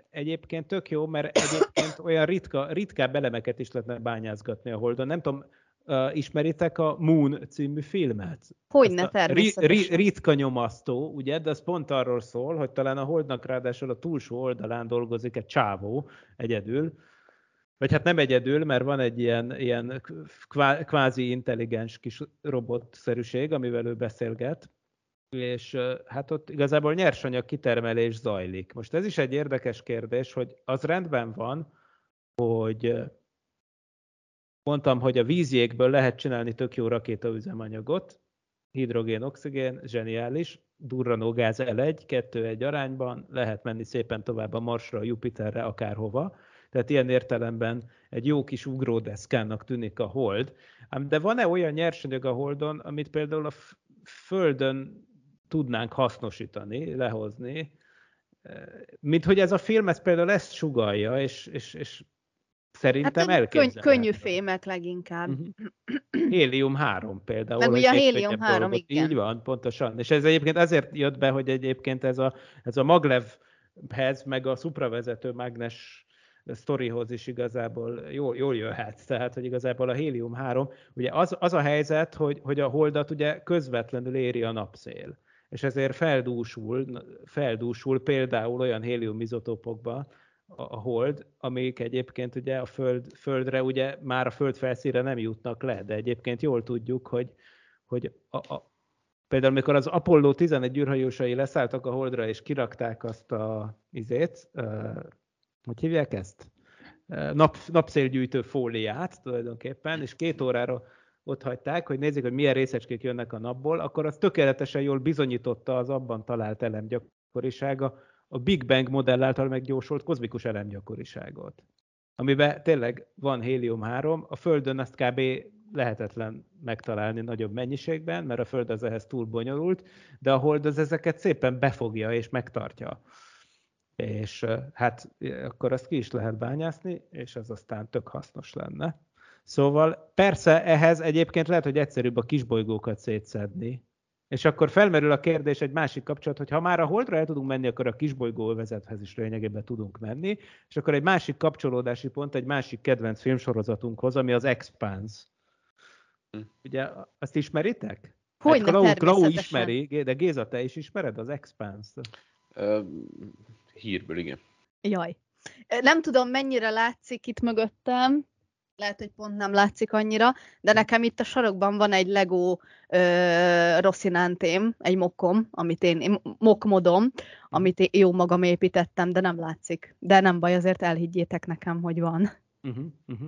egyébként tök jó, mert egyébként olyan ritka, ritkább elemeket is lehetne bányázgatni a Holdon. Nem tudom, Uh, ismeritek a Moon című filmet? Hogyne, természetesen. Ri, ri, ritka nyomasztó, ugye, de ez pont arról szól, hogy talán a Holdnak ráadásul a túlsó oldalán dolgozik egy csávó egyedül, vagy hát nem egyedül, mert van egy ilyen, ilyen kvázi intelligens kis robotszerűség, amivel ő beszélget, és hát ott igazából nyersanyag kitermelés zajlik. Most ez is egy érdekes kérdés, hogy az rendben van, hogy mondtam, hogy a vízjégből lehet csinálni tök jó rakétaüzemanyagot, hidrogén, oxigén, zseniális, durranó gáz L1, 2-1 arányban, lehet menni szépen tovább a Marsra, a Jupiterre, akárhova. Tehát ilyen értelemben egy jó kis ugródeszkának tűnik a hold. De van-e olyan nyersanyag a holdon, amit például a Földön tudnánk hasznosítani, lehozni, mint hogy ez a film ez például ezt sugalja, és, és, és szerintem hát elképzelhető. Könny, könnyű fémek leginkább. Uh-huh. Hélium 3 például. Meg ugye a hélium 3, dolgot. igen. Így van, pontosan. És ez egyébként azért jött be, hogy egyébként ez a, ez a maglevhez, meg a szupravezető mágnes sztorihoz is igazából jól, jól jöhet. Tehát, hogy igazából a hélium 3, ugye az, az a helyzet, hogy, hogy a holdat ugye közvetlenül éri a napszél és ezért feldúsul, feldúsul például olyan héliumizotópokba a, a hold, amik egyébként ugye a föld, földre, ugye már a föld felszínre nem jutnak le, de egyébként jól tudjuk, hogy, hogy a, a, például amikor az Apollo 11 űrhajósai leszálltak a holdra, és kirakták azt a izét, uh, hogy hívják ezt? Nap, napszélgyűjtő fóliát tulajdonképpen, és két órára ott hagyták, hogy nézzék, hogy milyen részecskék jönnek a napból, akkor az tökéletesen jól bizonyította az abban talált elemgyakorisága a Big Bang modell által megjósolt kozmikus elemgyakoriságot. Amiben tényleg van hélium-3, a Földön ezt kb. lehetetlen megtalálni nagyobb mennyiségben, mert a Föld az ehhez túl bonyolult, de a Hold az ezeket szépen befogja és megtartja. És hát akkor azt ki is lehet bányászni, és ez aztán tök hasznos lenne. Szóval persze ehhez egyébként lehet, hogy egyszerűbb a kisbolygókat szétszedni. És akkor felmerül a kérdés egy másik kapcsolat, hogy ha már a Holdra el tudunk menni, akkor a kisbolygó vezethez is lényegében tudunk menni. És akkor egy másik kapcsolódási pont, egy másik kedvenc filmsorozatunkhoz, ami az Expanse. Hm. Ugye azt ismeritek? Hogy Klau, Klau ismeri, de Géza, te is ismered az Expanse? Uh, hírből, igen. Jaj. Nem tudom, mennyire látszik itt mögöttem, lehet, hogy pont nem látszik annyira, de nekem itt a sarokban van egy Lego ö, Rosszinántém, egy mokkom, amit én, mokmodom, amit én jó magam építettem, de nem látszik. De nem baj, azért elhiggyétek nekem, hogy van. Uh-huh, uh-huh.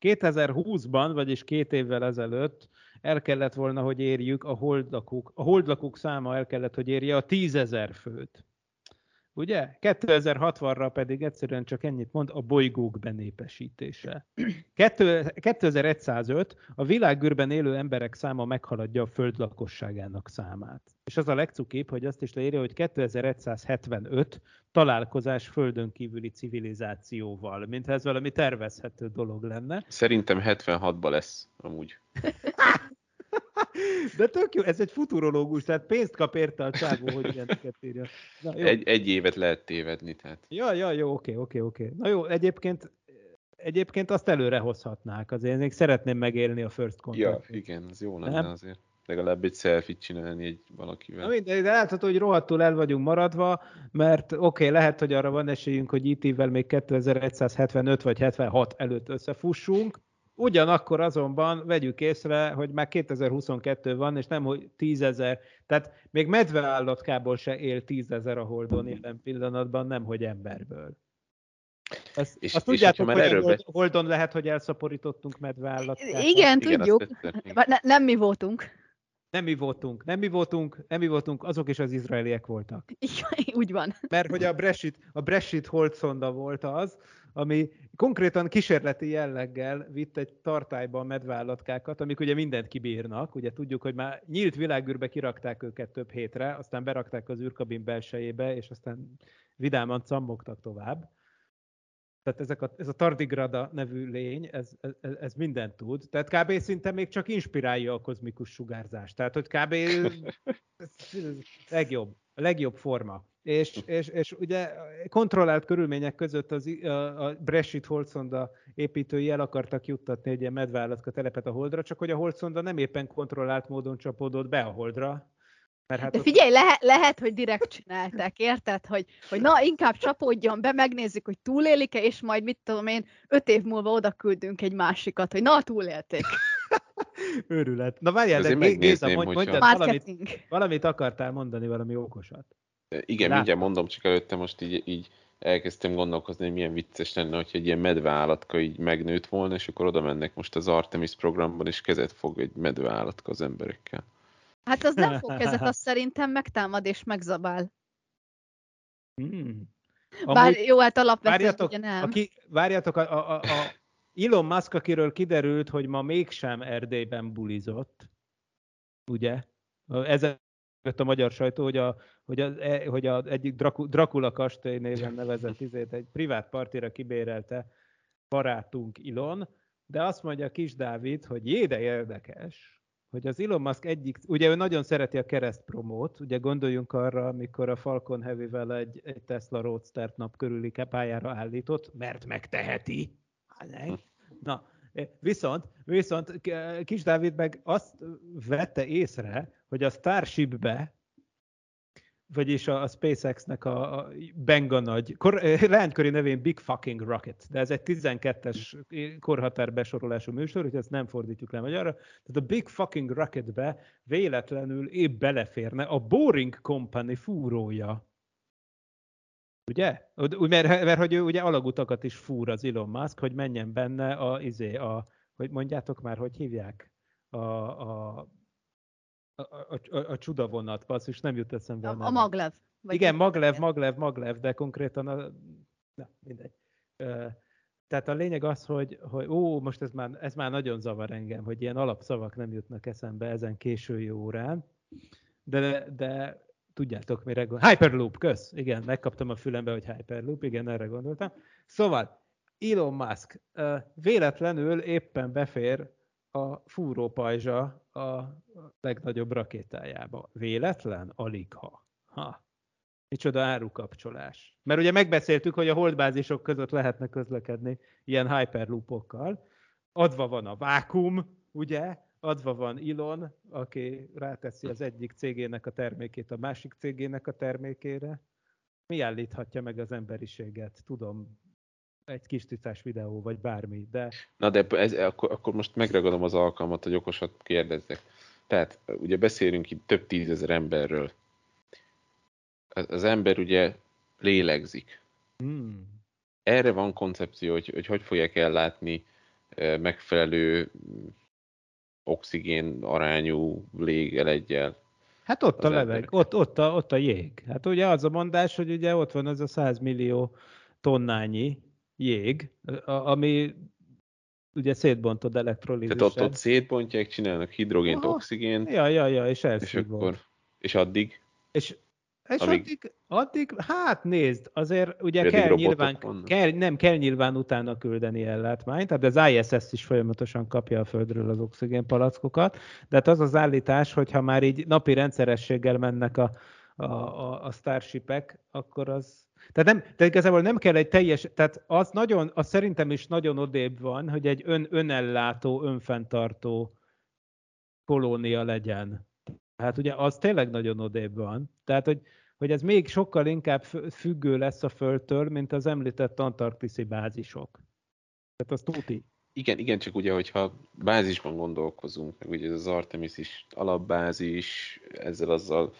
2020-ban, vagyis két évvel ezelőtt el kellett volna, hogy érjük a holdlakók, a holdlakók száma el kellett, hogy érje a tízezer főt. Ugye? 2060-ra pedig egyszerűen csak ennyit mond a bolygók benépesítése. 2105 a világűrben élő emberek száma meghaladja a Föld lakosságának számát. És az a legcukibb, hogy azt is leírja, hogy 2175 találkozás földön kívüli civilizációval, mintha ez valami tervezhető dolog lenne. Szerintem 76-ba lesz amúgy. De tök jó, ez egy futurológus, tehát pénzt kap érte a csávó, hogy ilyeneket írja. Na, jó. Egy, egy évet lehet tévedni, tehát. Ja, ja, jó, oké, oké, oké. Na jó, egyébként egyébként azt előre hozhatnák, azért még szeretném megélni a first contact. Ja, igen, az jó lenne Nem? azért. Legalább egy selfie csinálni egy valakivel. Na mindegy, de látható, hogy rohadtul el vagyunk maradva, mert oké, okay, lehet, hogy arra van esélyünk, hogy IT-vel még 2175 vagy 76 előtt összefussunk, Ugyanakkor azonban vegyük észre, hogy már 2022 van, és nem hogy tízezer, tehát még medveállatkából se él tízezer a Holdon jelen pillanatban, nem hogy emberből. Ezt, és, azt és tudjátok, hogy erről hold, Holdon lehet, hogy elszaporítottunk medveállatkát? Igen, tudjuk. Igen, ne, nem mi voltunk. Nem mi voltunk, nem mi voltunk, nem mi voltunk, azok is az izraeliek voltak. Úgy van. Mert hogy a Brexit, a Brexit holdszonda volt az, ami konkrétan kísérleti jelleggel vitt egy tartályba a medveállatkákat, amik ugye mindent kibírnak. Ugye tudjuk, hogy már nyílt világűrbe kirakták őket több hétre, aztán berakták az űrkabin belsejébe, és aztán vidáman cammogtak tovább. Tehát ezek a, ez a tardigrada nevű lény, ez, ez, ez mindent tud. Tehát kb. szinte még csak inspirálja a kozmikus sugárzást. Tehát, hogy kb. ez, ez legjobb. A legjobb forma. És, és, és ugye kontrollált körülmények között az, a, a Brexit Holzonda építői el akartak juttatni egy ilyen medveállatka telepet a Holdra, csak hogy a Holzonda nem éppen kontrollált módon csapódott be a Holdra, mert hát De figyelj, lehet, lehet, hogy direkt csinálták, érted? Hogy, hogy na, inkább csapódjon be, megnézzük, hogy túlélik-e, és majd mit tudom én, öt év múlva oda küldünk egy másikat, hogy na, túlélték. Őrület. Na várjál, de Géza, mondj, mondj valamit, valamit akartál mondani, valami okosat. Igen, Látom. mindjárt mondom, csak előtte most így, így elkezdtem gondolkozni, hogy milyen vicces lenne, hogyha egy ilyen medveállatka így megnőtt volna, és akkor oda mennek most az Artemis programban, és kezet fog egy medveállatka az emberekkel. Hát az nem fog kezet, azt szerintem megtámad és megzabál. Hmm. Bár jó, hát alapvetően várjatok, ugye nem. Aki, várjatok, a, a, a Elon Musk, akiről kiderült, hogy ma mégsem Erdélyben bulizott, ugye? Ezzel a magyar sajtó, hogy, a, hogy, az, e, hogy a egyik Dracula kastély néven nevezett izét egy privát partira kibérelte barátunk Ilon, de azt mondja Kis Dávid, hogy jé, de érdekes, hogy az Elon Musk egyik, ugye ő nagyon szereti a keresztpromót, ugye gondoljunk arra, amikor a Falcon Heavy-vel egy, egy Tesla Roadster nap körüli pályára állított, mert megteheti. Na, viszont, viszont Kis Dávid meg azt vette észre, hogy a Starshipbe vagyis a, a SpaceX-nek a, a Benga nagy, kor, leányköri nevén Big Fucking Rocket, de ez egy 12-es korhatár besorolású műsor, hogy ezt nem fordítjuk le magyarra. Tehát a Big Fucking Rocketbe véletlenül épp beleférne a Boring Company fúrója. Ugye? Mert, mert hogy ő ugye alagutakat is fúr az Elon Musk, hogy menjen benne a, izé, a hogy mondjátok már, hogy hívják? A, a a, a, a, a csudavonat, és nem jut eszembe. A, a maglev. Vagy Igen, maglev, maglev, maglev, de konkrétan a... Na, mindegy. Tehát a lényeg az, hogy, hogy ó, most ez már, ez már nagyon zavar engem, hogy ilyen alapszavak nem jutnak eszembe ezen késői órán, de, de tudjátok, mire gondoltam. Hyperloop, kösz! Igen, megkaptam a fülembe, hogy Hyperloop, igen, erre gondoltam. Szóval, Elon Musk véletlenül éppen befér a fúrópajzsa a legnagyobb rakétájába. Véletlen? Alig ha. Micsoda árukapcsolás. Mert ugye megbeszéltük, hogy a holdbázisok között lehetne közlekedni ilyen hyperloopokkal. Adva van a vákum, ugye? Adva van Elon, aki ráteszi az egyik cégének a termékét a másik cégének a termékére. Mi állíthatja meg az emberiséget? Tudom, egy kis ticás videó, vagy bármi, de... Na de ez, akkor, akkor most megragadom az alkalmat, hogy okosat kérdezzek. Tehát ugye beszélünk itt több tízezer emberről. Az ember ugye lélegzik. Hmm. Erre van koncepció, hogy, hogy hogy fogják ellátni megfelelő oxigén arányú légelegyel. Hát ott a leveg, ott, ott, a, ott a jég. Hát ugye az a mondás, hogy ugye ott van az a 100 millió tonnányi jég, ami ugye szétbontod elektrolízisen. Tehát ott, ott szétbontják, csinálnak hidrogént, Aha. oxigént. Ja, ja, ja, és és, akkor, és addig? És, és amíg... addig, addig, hát nézd, azért ugye kell nyilván, kell, nem kell nyilván utána küldeni ellátmányt, tehát az ISS is folyamatosan kapja a Földről az oxigénpalackokat, de hát az az állítás, hogyha már így napi rendszerességgel mennek a, a, a, a Starshipek, akkor az tehát, nem, tehát igazából nem kell egy teljes, tehát az nagyon, az szerintem is nagyon odébb van, hogy egy ön, önellátó, önfenntartó kolónia legyen. Tehát ugye az tényleg nagyon odébb van. Tehát, hogy, hogy ez még sokkal inkább függő lesz a Földtől, mint az említett antarktiszi bázisok. Tehát az tuti. Igen, igen, csak ugye, hogyha bázisban gondolkozunk, meg ugye ez az Artemis is alapbázis, ezzel azzal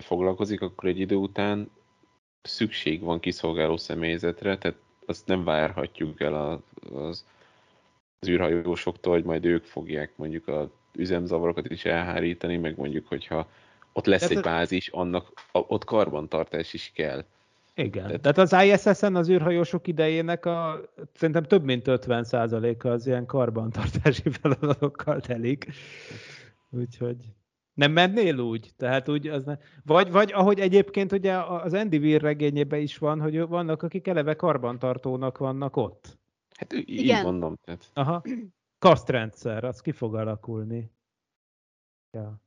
foglalkozik, akkor egy idő után szükség van kiszolgáló személyzetre, tehát azt nem várhatjuk el az, az, az űrhajósoktól, hogy majd ők fogják mondjuk a üzemzavarokat is elhárítani, meg mondjuk, hogyha ott lesz Tehát egy bázis, annak a, ott karbantartás is kell. Igen. Tehát, Tehát az ISS-en az űrhajósok idejének a, szerintem több mint 50%-a az ilyen karbantartási feladatokkal telik. Úgyhogy nem mennél úgy? Tehát úgy az ne... vagy, vagy ahogy egyébként ugye az Andy Weir regényében is van, hogy vannak, akik eleve karbantartónak vannak ott. Hát így Igen. mondom. Tehát. Aha. Kasztrendszer, az ki fog alakulni. Ja.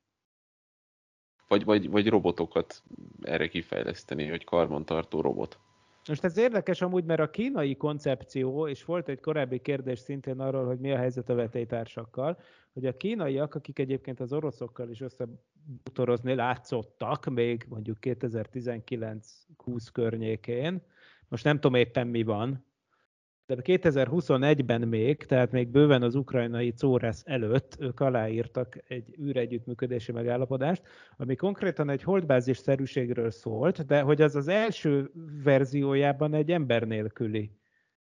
vagy, vagy, vagy robotokat erre kifejleszteni, hogy karbantartó robot. Most ez érdekes amúgy, mert a kínai koncepció, és volt egy korábbi kérdés szintén arról, hogy mi a helyzet a vetélytársakkal, hogy a kínaiak, akik egyébként az oroszokkal is összebutorozni látszottak, még mondjuk 2019-20 környékén, most nem tudom éppen mi van, de 2021-ben még, tehát még bőven az ukrajnai Czóresz előtt ők aláírtak egy űregyüttműködési megállapodást, ami konkrétan egy holdbázis szerűségről szólt, de hogy az az első verziójában egy ember nélküli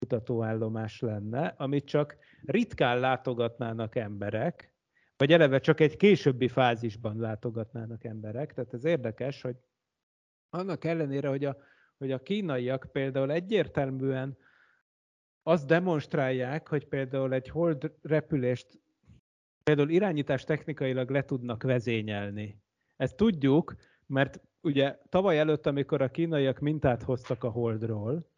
kutatóállomás lenne, amit csak ritkán látogatnának emberek, vagy eleve csak egy későbbi fázisban látogatnának emberek. Tehát ez érdekes, hogy annak ellenére, hogy a, hogy a kínaiak például egyértelműen azt demonstrálják, hogy például egy hold repülést például irányítás technikailag le tudnak vezényelni. Ezt tudjuk, mert ugye tavaly előtt, amikor a kínaiak mintát hoztak a holdról,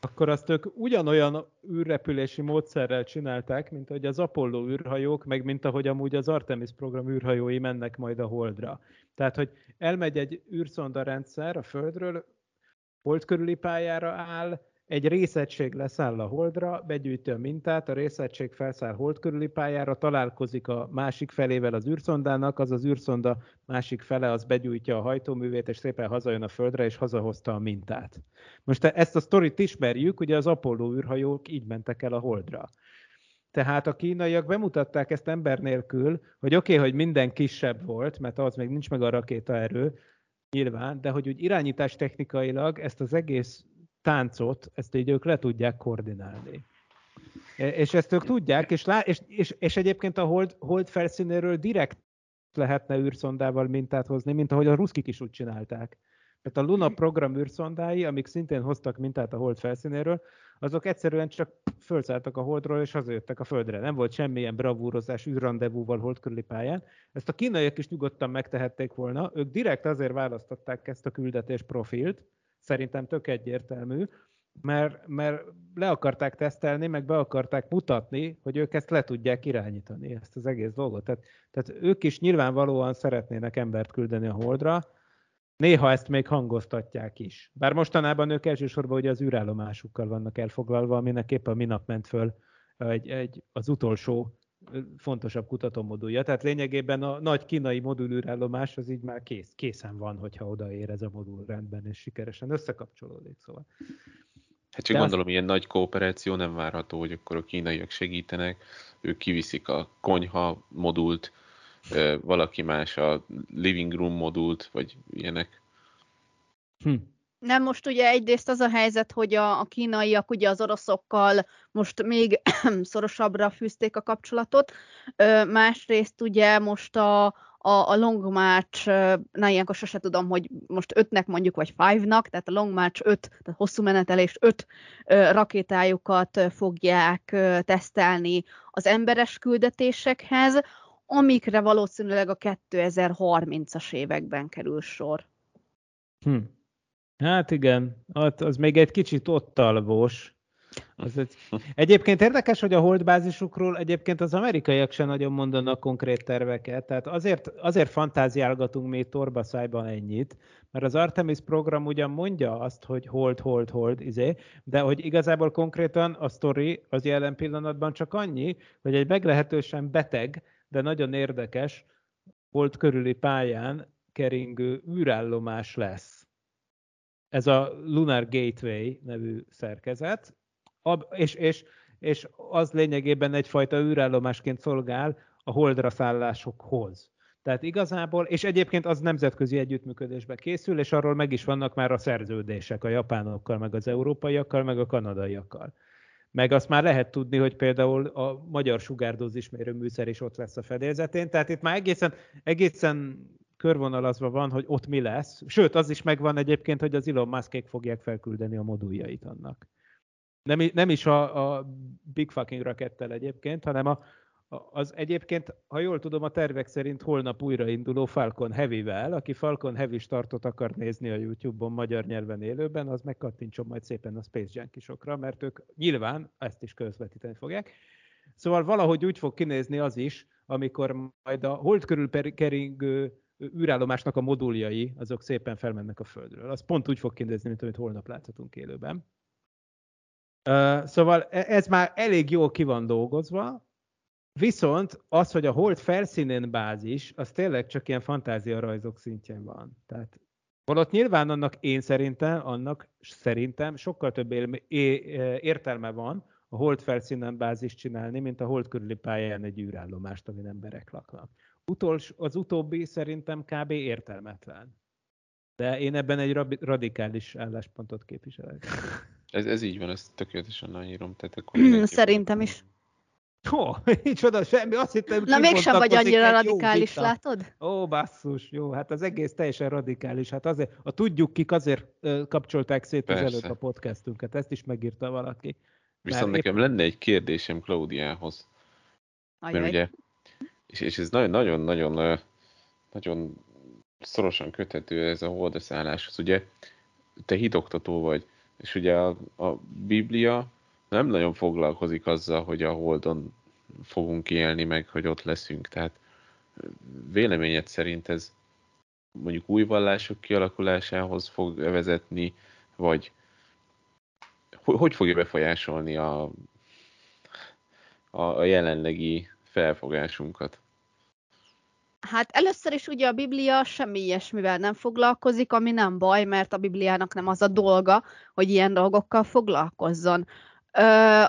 akkor azt ők ugyanolyan űrrepülési módszerrel csinálták, mint ahogy az Apollo űrhajók, meg mint ahogy amúgy az Artemis program űrhajói mennek majd a Holdra. Tehát, hogy elmegy egy űrszonda rendszer a Földről, Hold körüli pályára áll, egy részegység leszáll a holdra, begyűjti a mintát, a részegység felszáll hold körüli pályára, találkozik a másik felével az űrszondának, az az űrszonda másik fele az begyújtja a hajtóművét, és szépen hazajön a földre, és hazahozta a mintát. Most ezt a sztorit ismerjük, ugye az Apollo űrhajók így mentek el a holdra. Tehát a kínaiak bemutatták ezt ember nélkül, hogy oké, okay, hogy minden kisebb volt, mert az még nincs meg a rakétaerő, nyilván, de hogy úgy irányítás technikailag ezt az egész táncot, ezt így ők le tudják koordinálni. E, és ezt ők tudják, és, lá, és, és, és egyébként a hold, hold felszínéről direkt lehetne űrszondával mintát hozni, mint ahogy a ruszkik is úgy csinálták. Tehát a Luna program űrszondái, amik szintén hoztak mintát a hold felszínéről, azok egyszerűen csak fölszálltak a holdról, és hazajöttek a földre. Nem volt semmilyen bravúrozás űrrandevúval hold körüli pályán. Ezt a kínaiak is nyugodtan megtehették volna. Ők direkt azért választották ezt a küldetés profilt, szerintem tök egyértelmű, mert, mert le akarták tesztelni, meg be akarták mutatni, hogy ők ezt le tudják irányítani, ezt az egész dolgot. Tehát, tehát ők is nyilvánvalóan szeretnének embert küldeni a Holdra, néha ezt még hangoztatják is. Bár mostanában ők elsősorban ugye az űrállomásukkal vannak elfoglalva, aminek épp a minap ment föl egy, egy, az utolsó fontosabb kutatómodulja. Tehát lényegében a nagy kínai modulűrállomás az így már kész, készen van, hogyha odaér ez a modul rendben, és sikeresen összekapcsolódik. Szóval. Hát csak De gondolom, az... ilyen nagy kooperáció nem várható, hogy akkor a kínaiak segítenek, ők kiviszik a konyha modult, valaki más a living room modult, vagy ilyenek. Hm. Nem, most ugye egyrészt az a helyzet, hogy a, a kínaiak ugye az oroszokkal most még szorosabbra fűzték a kapcsolatot, másrészt ugye most a, a, a Long March, na ilyenkor sose tudom, hogy most ötnek mondjuk, vagy five-nak, tehát a Long March 5, tehát hosszú menetelés 5 rakétájukat fogják tesztelni az emberes küldetésekhez, amikre valószínűleg a 2030-as években kerül sor. Hm. Hát igen, az még egy kicsit ott talvós. Az egy... Egyébként érdekes, hogy a holdbázisukról egyébként az amerikaiak sem nagyon mondanak konkrét terveket, tehát azért, azért fantáziálgatunk mi torbaszájban ennyit, mert az Artemis program ugyan mondja azt, hogy hold, hold, hold, izé, de hogy igazából konkrétan a sztori az jelen pillanatban csak annyi, hogy egy meglehetősen beteg, de nagyon érdekes hold körüli pályán keringő űrállomás lesz ez a Lunar Gateway nevű szerkezet, és, és, és az lényegében egyfajta űrállomásként szolgál a holdra szállásokhoz. Tehát igazából, és egyébként az nemzetközi együttműködésbe készül, és arról meg is vannak már a szerződések a japánokkal, meg az európaiakkal, meg a kanadaiakkal. Meg azt már lehet tudni, hogy például a magyar sugárdózismérő műszer is ott lesz a fedélzetén. Tehát itt már egészen, egészen körvonalazva van, hogy ott mi lesz. Sőt, az is megvan egyébként, hogy az Elon Muskék fogják felküldeni a moduljait annak. Nem, nem is a, a Big Fucking rakettel egyébként, hanem a, az egyébként, ha jól tudom, a tervek szerint holnap újrainduló Falcon Heavy-vel, aki Falcon Heavy startot akar nézni a YouTube-on magyar nyelven élőben, az megkattintson majd szépen a Space Junkie-sokra, mert ők nyilván ezt is közvetíteni fogják. Szóval valahogy úgy fog kinézni az is, amikor majd a hold körül keringő űrállomásnak a moduljai, azok szépen felmennek a Földről. Az pont úgy fog kinézni, mint amit holnap láthatunk élőben. Szóval e, ez már elég jól ki van dolgozva, viszont az, hogy a hold felszínén bázis, az tényleg csak ilyen fantázia rajzok szintjén van. Tehát Holott nyilván annak én szerintem, annak szerintem sokkal több értelme van a hold felszínen bázis csinálni, mint a hold körüli pályán egy űrállomást, amin emberek laknak. Utols, az utóbbi szerintem kb. értelmetlen. De én ebben egy radikális álláspontot képviselek. Ez, ez így van, ezt tökéletesen nagyírom. Tehát akkor Szerintem is. Ó, nincs oda semmi, azt hittem, Na mégsem vagy annyira radikális, látod? Ó, basszus, jó, hát az egész teljesen radikális. Hát azért, a tudjuk kik azért kapcsolták szét Persze. az előtt a podcastünket, ezt is megírta valaki. Viszont nekem épp... lenne egy kérdésem Klaudiához. Mert ugye, és, és ez nagyon-nagyon nagyon szorosan köthető ez a holdaszálláshoz. Ugye te hitoktató vagy, és ugye a, a Biblia nem nagyon foglalkozik azzal, hogy a Holdon fogunk élni, meg hogy ott leszünk. Tehát véleményed szerint ez mondjuk új vallások kialakulásához fog vezetni, vagy hogy fogja befolyásolni a, a jelenlegi felfogásunkat? Hát először is ugye a Biblia semmi ilyesmivel nem foglalkozik, ami nem baj, mert a Bibliának nem az a dolga, hogy ilyen dolgokkal foglalkozzon. Ö,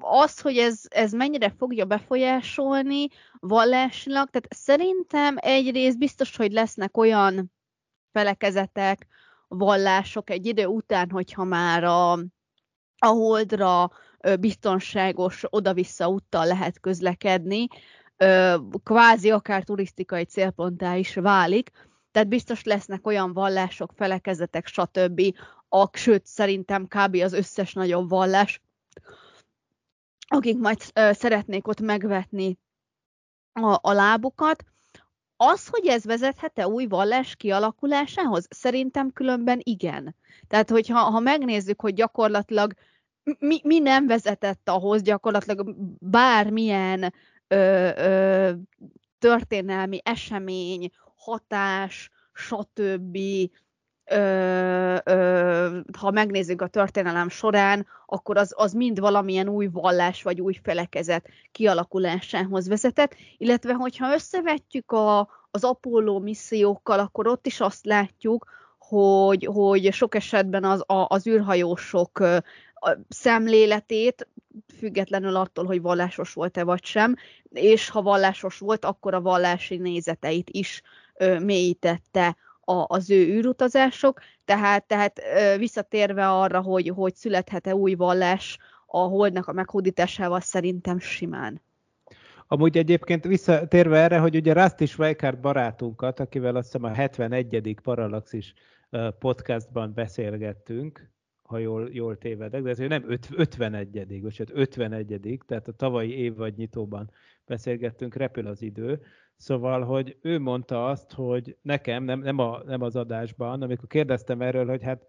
az, hogy ez, ez mennyire fogja befolyásolni vallásilag, tehát szerintem egyrészt biztos, hogy lesznek olyan felekezetek, vallások egy idő után, hogyha már a, a holdra biztonságos oda-vissza úttal lehet közlekedni, kvázi akár turisztikai célponttá is válik, tehát biztos lesznek olyan vallások, felekezetek, stb., ak, sőt, szerintem kb. az összes nagyobb vallás, akik majd szeretnék ott megvetni a, a lábukat. Az, hogy ez vezethet-e új vallás kialakulásához? Szerintem különben igen. Tehát, hogyha ha megnézzük, hogy gyakorlatilag mi, mi nem vezetett ahhoz gyakorlatilag bármilyen ö, ö, történelmi esemény, hatás, stb. Ö, ö, ha megnézzük a történelem során, akkor az, az mind valamilyen új vallás vagy új felekezet kialakulásához vezetett, illetve hogyha összevetjük a, az Apollo missziókkal, akkor ott is azt látjuk, hogy, hogy sok esetben az, a, az űrhajósok szemléletét, függetlenül attól, hogy vallásos volt-e vagy sem, és ha vallásos volt, akkor a vallási nézeteit is ö, mélyítette a, az ő űrutazások, tehát, tehát ö, visszatérve arra, hogy, hogy születhet-e új vallás a holdnak a meghódításával, szerintem simán. Amúgy egyébként visszatérve erre, hogy ugye Rusty Schweikart barátunkat, akivel azt hiszem a 71. Parallaxis podcastban beszélgettünk, ha jól, jól tévedek, de ez nem 51. vagy 51. tehát a tavalyi év vagy nyitóban beszélgettünk, repül az idő. Szóval, hogy ő mondta azt, hogy nekem, nem, nem, a, nem az adásban, amikor kérdeztem erről, hogy hát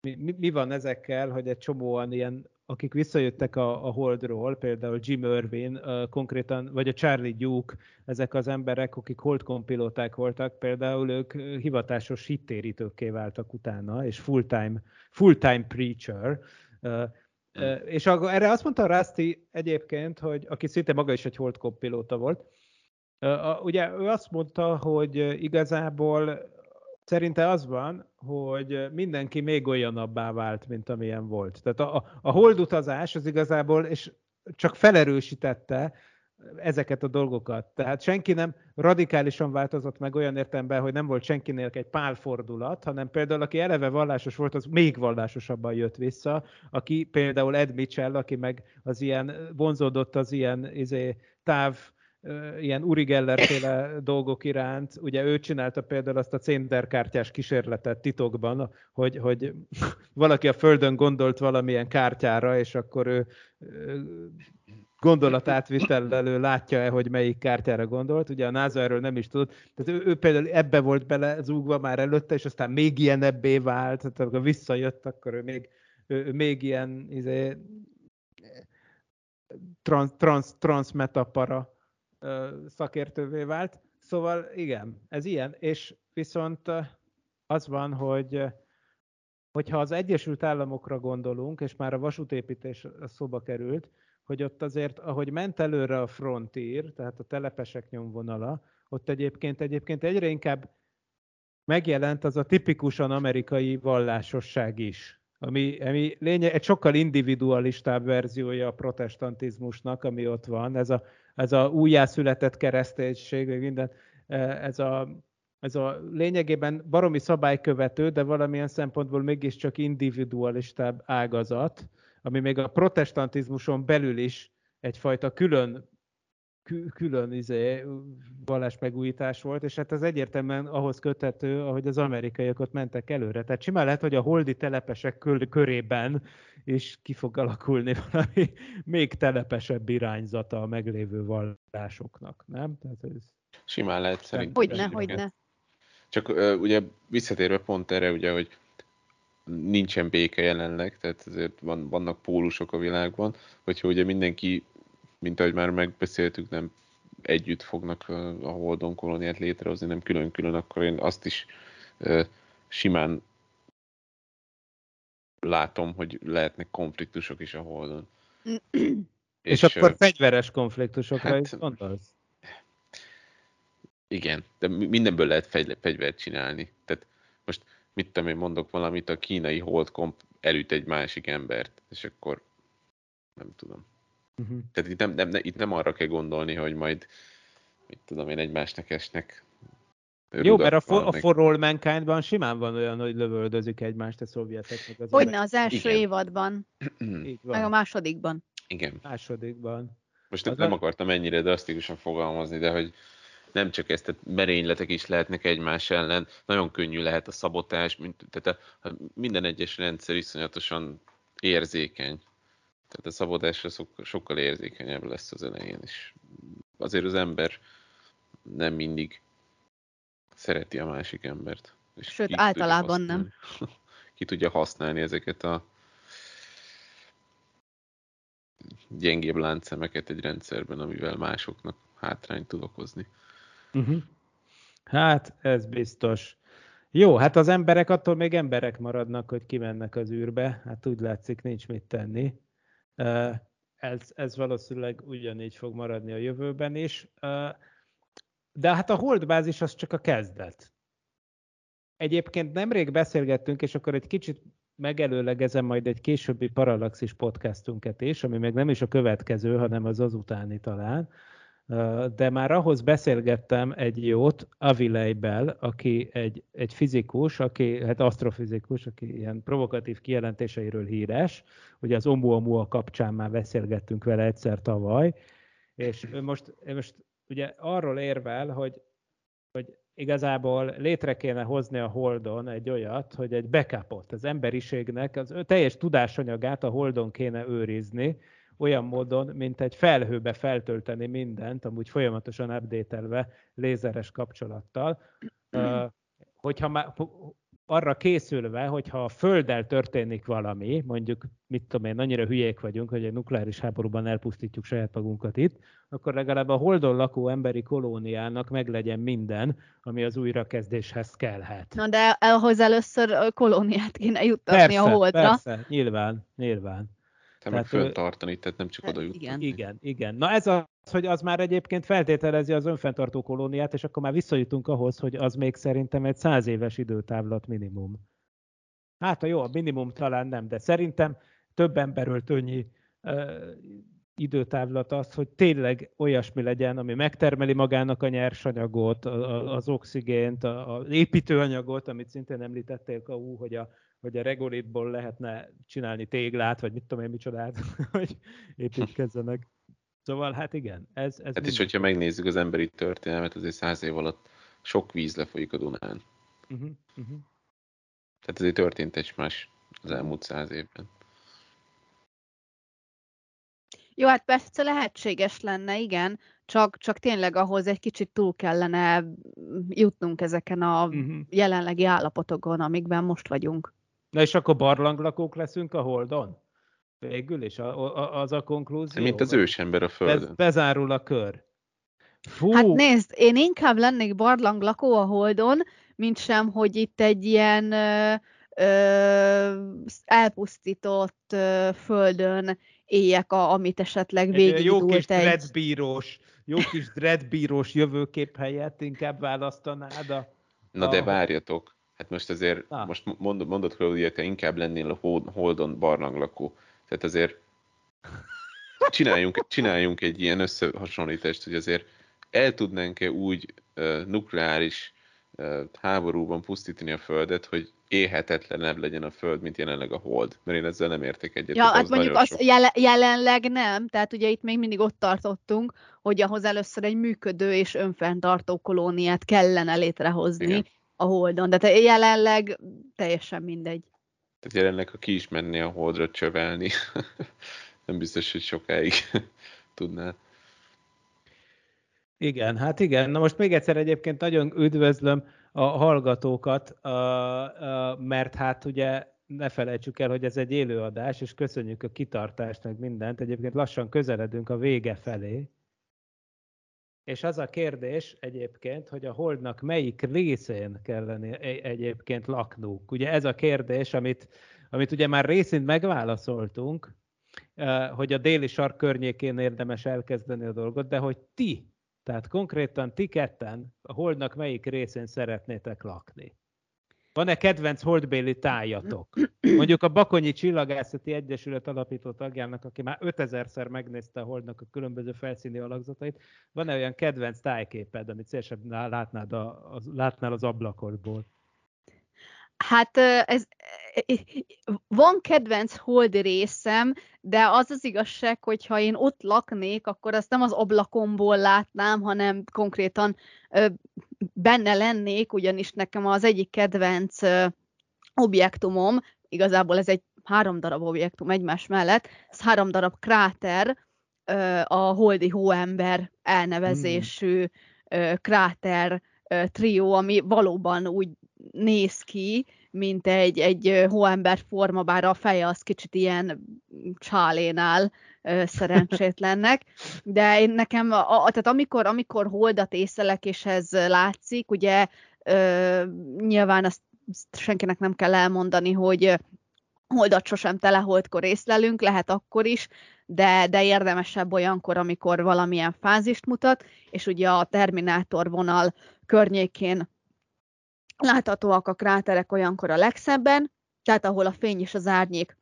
mi, mi van ezekkel, hogy egy csomóan ilyen, akik visszajöttek a, a Holdról, például Jim Irvin, uh, konkrétan, vagy a Charlie Duke, ezek az emberek, akik Holdcom pilóták voltak, például ők hivatásos hittérítőkké váltak utána, és full-time, full-time preacher. Uh, uh, és erre azt mondta Rusty egyébként, hogy aki szinte maga is egy Holdcom pilóta volt, ugye ő azt mondta, hogy igazából Szerinte az van, hogy mindenki még olyanabbá vált, mint amilyen volt. Tehát a, a holdutazás az igazából, és csak felerősítette ezeket a dolgokat. Tehát senki nem radikálisan változott meg olyan értelemben, hogy nem volt senkinél egy pálfordulat, hanem például aki eleve vallásos volt, az még vallásosabban jött vissza, aki például Ed Mitchell, aki meg az ilyen vonzódott az ilyen izé, táv ilyen Uri Geller féle dolgok iránt. Ugye ő csinálta például azt a cénderkártyás kísérletet titokban, hogy, hogy valaki a Földön gondolt valamilyen kártyára, és akkor ő gondolatátvitellelő látja-e, hogy melyik kártyára gondolt. Ugye a NASA erről nem is tudott. Tehát ő, ő például ebbe volt bele zúgva már előtte, és aztán még ilyen ebbé vált. Tehát amikor visszajött, akkor ő még, ő, ő még ilyen izé, trans, trans, trans metapara szakértővé vált. Szóval igen, ez ilyen, és viszont az van, hogy hogyha az Egyesült Államokra gondolunk, és már a vasútépítés szóba került, hogy ott azért, ahogy ment előre a frontír, tehát a telepesek nyomvonala, ott egyébként, egyébként egyre inkább megjelent az a tipikusan amerikai vallásosság is, ami, ami lényeg, egy sokkal individualistább verziója a protestantizmusnak, ami ott van, ez a, ez a újjászületett kereszténység, minden, ez a, ez a lényegében baromi szabálykövető, de valamilyen szempontból mégiscsak individualistább ágazat, ami még a protestantizmuson belül is egyfajta külön külön izé, megújítás volt, és hát ez egyértelműen ahhoz köthető, ahogy az amerikaiak ott mentek előre. Tehát simán lehet, hogy a holdi telepesek körében is ki fog alakulni valami még telepesebb irányzata a meglévő vallásoknak, nem? Tehát ez... Simán lehet szerintem. Hogyne, hogyne. Csak uh, ugye visszatérve pont erre, ugye, hogy nincsen béke jelenleg, tehát azért van, vannak pólusok a világban, hogyha ugye mindenki, mint ahogy már megbeszéltük, nem együtt fognak a Holdon kolóniát létrehozni, nem külön-külön, akkor én azt is simán látom, hogy lehetnek konfliktusok is a Holdon. és, és akkor fegyveres konfliktusokra hát, is gondolsz? Igen, de mindenből lehet fegy, fegyvert csinálni. Tehát most mit tudom én mondok valamit, a kínai holdkomp elüt egy másik embert, és akkor nem tudom. Uh-huh. Tehát itt nem, nem, itt nem arra kell gondolni, hogy majd mit tudom én, egymásnak esnek. Jó, mert a, for, a For All Mankind-ban simán van olyan, hogy lövöldözik egymást a szovjetek. Az Hogyne, az első Igen. évadban. Meg a másodikban. Igen. Másodikban. Most az nem a... akartam ennyire drasztikusan fogalmazni, de hogy nem csak ezt, tehát merényletek is lehetnek egymás ellen, nagyon könnyű lehet a szabotás, mint, tehát a, a minden egyes rendszer iszonyatosan érzékeny. Tehát a szabotásra sokkal érzékenyebb lesz az elején, és azért az ember nem mindig szereti a másik embert. És Sőt, általában nem. Ki tudja használni ezeket a gyengébb láncszemeket egy rendszerben, amivel másoknak hátrányt tud okozni. Uh-huh. Hát, ez biztos. Jó, hát az emberek attól még emberek maradnak, hogy kimennek az űrbe. Hát úgy látszik, nincs mit tenni. Ez, ez valószínűleg ugyanígy fog maradni a jövőben is. De hát a holdbázis az csak a kezdet. Egyébként nemrég beszélgettünk, és akkor egy kicsit megelőlegezem majd egy későbbi Parallaxis podcastunket is, ami még nem is a következő, hanem az azutáni talán de már ahhoz beszélgettem egy jót, Avilejbel, aki egy, egy fizikus, aki, hát asztrofizikus, aki ilyen provokatív kijelentéseiről híres, ugye az Oumuamua kapcsán már beszélgettünk vele egyszer tavaly, és ő most, most ugye arról érvel, hogy, hogy igazából létre kéne hozni a Holdon egy olyat, hogy egy backupot az emberiségnek, az teljes tudásanyagát a Holdon kéne őrizni, olyan módon, mint egy felhőbe feltölteni mindent, amúgy folyamatosan update lézeres kapcsolattal, hogyha már arra készülve, hogyha a Földdel történik valami, mondjuk, mit tudom én, annyira hülyék vagyunk, hogy egy nukleáris háborúban elpusztítjuk saját magunkat itt, akkor legalább a Holdon lakó emberi kolóniának meglegyen minden, ami az újrakezdéshez kellhet. Na de ahhoz először kolóniát kéne juttatni persze, a Holdra. Persze, nyilván, nyilván. Te meg föltartani, tehát nem csak oda jutni. Igen. igen, igen. Na ez az, hogy az már egyébként feltételezi az önfenntartó kolóniát, és akkor már visszajutunk ahhoz, hogy az még szerintem egy száz éves időtávlat minimum. Hát a jó, a minimum talán nem, de szerintem több emberöltőnyi uh, időtávlat az, hogy tényleg olyasmi legyen, ami megtermeli magának a nyersanyagot, az oxigént, az építőanyagot, amit szintén említettél, Kau, hogy a, hogy a regolitból lehetne csinálni téglát, vagy mit tudom én micsodát, hogy építkezzenek. Szóval hát igen, ez... ez hát is, hogyha megnézzük az emberi történelmet, azért száz év alatt sok víz lefolyik a Dunán. Uh-huh, uh-huh. Tehát azért történt egy más az elmúlt száz évben. Jó, hát persze lehetséges lenne, igen, csak, csak tényleg ahhoz egy kicsit túl kellene jutnunk ezeken a uh-huh. jelenlegi állapotokon, amikben most vagyunk. Na és akkor barlanglakók leszünk a Holdon? Végül is a, a, az a konklúzió? Mint az ősember a Földön. Be, bezárul a kör. Fú, Hát nézd, én inkább lennék barlanglakó a Holdon, mint sem, hogy itt egy ilyen ö, ö, elpusztított ö, földön éljek, a, amit esetleg olyan jó kis egy... dreadbírós, jó kis dreadbírós jövőkép helyett inkább választanád a... Na de várjatok, hát most azért, Na. most mondod, mondod hogy te inkább lennél a Hold- Holdon barlanglakó. Tehát azért csináljunk, csináljunk egy ilyen összehasonlítást, hogy azért el tudnánk-e úgy uh, nukleáris uh, háborúban pusztítani a Földet, hogy élhetetlenebb legyen a Föld, mint jelenleg a Hold. Mert én ezzel nem értek egyet. Ja, hát az mondjuk az sok. jele, jelenleg nem, tehát ugye itt még mindig ott tartottunk, hogy ahhoz először egy működő és önfenntartó kolóniát kellene létrehozni Igen. A Holdon, de te- jelenleg teljesen mindegy. Tehát jelenleg, ha ki is menné a Holdra csövelni, nem biztos, hogy sokáig tudná. Igen, hát igen. Na most még egyszer egyébként nagyon üdvözlöm a hallgatókat, mert hát ugye ne felejtsük el, hogy ez egy élőadás, és köszönjük a kitartást, meg mindent. Egyébként lassan közeledünk a vége felé. És az a kérdés egyébként, hogy a holdnak melyik részén kellene e- egyébként laknunk. Ugye ez a kérdés, amit, amit ugye már részint megválaszoltunk, hogy a déli sark környékén érdemes elkezdeni a dolgot, de hogy ti, tehát konkrétan ti ketten a holdnak melyik részén szeretnétek lakni? Van-e kedvenc holdbéli tájatok? Mondjuk a Bakonyi Csillagászati Egyesület alapító tagjának, aki már 5000-szer megnézte a holdnak a különböző felszíni alakzatait, van-e olyan kedvenc tájképed, amit szívesen látnád a, az, látnál az ablakodból? Hát ez, van kedvenc hold részem, de az az igazság, hogy ha én ott laknék, akkor azt nem az ablakomból látnám, hanem konkrétan benne lennék, ugyanis nekem az egyik kedvenc objektumom, igazából ez egy három darab objektum egymás mellett, ez három darab kráter, a Holdi Hóember elnevezésű ö, kráter trió, ami valóban úgy néz ki, mint egy, egy hóember forma, bár a feje az kicsit ilyen csálénál szerencsétlennek, de én nekem, a, tehát amikor, amikor holdat észlelek, és ez látszik, ugye ö, nyilván azt senkinek nem kell elmondani, hogy holdat sosem teleholdkor észlelünk, lehet akkor is, de, de érdemesebb olyankor, amikor valamilyen fázist mutat, és ugye a Terminátor vonal környékén láthatóak a kráterek olyankor a legszebben, tehát ahol a fény és az árnyék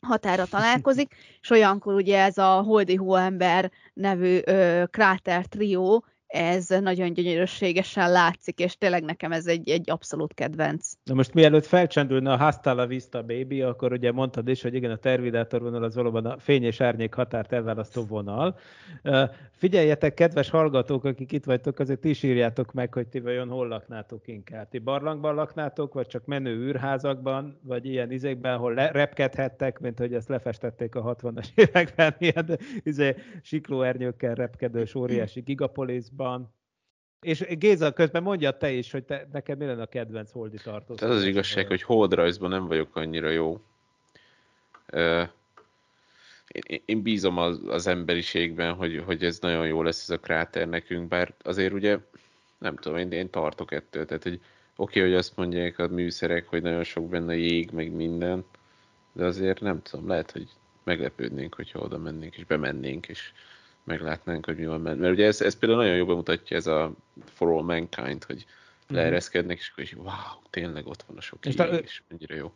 határa találkozik, és olyankor ugye ez a Holdi Hóember nevű ö, kráter trió, ez nagyon gyönyörűségesen látszik, és tényleg nekem ez egy, egy abszolút kedvenc. Na most mielőtt felcsendülne a Hasta la Vista Baby, akkor ugye mondtad is, hogy igen, a tervidátor vonal az valóban a fény és árnyék határt elválasztó vonal. Figyeljetek, kedves hallgatók, akik itt vagytok, azért ti is írjátok meg, hogy ti vajon hol laknátok inkább. Ti barlangban laknátok, vagy csak menő űrházakban, vagy ilyen izékben, ahol le- repkedhettek, mint hogy ezt lefestették a 60-as években, ilyen izé, siklóernyőkkel repkedős óriási gigapolisban. És Géza, közben mondja te is, hogy te, neked mi lenne a kedvenc holdi tartó. Tehát az az igazság, hogy holdrajzban nem vagyok annyira jó. Én, én bízom az, az emberiségben, hogy, hogy ez nagyon jó lesz ez a kráter nekünk, bár azért ugye, nem tudom, én, én tartok ettől. Tehát, hogy oké, okay, hogy azt mondják a műszerek, hogy nagyon sok benne jég, meg minden, de azért nem tudom, lehet, hogy meglepődnénk, hogyha oda mennénk, és bemennénk, és meglátnánk, hogy mi van benne. Mert ugye ez, ez például nagyon jól bemutatja ez a For All Mankind, hogy leereszkednek, és akkor is, wow, tényleg ott van a sok És te- és mennyire jó.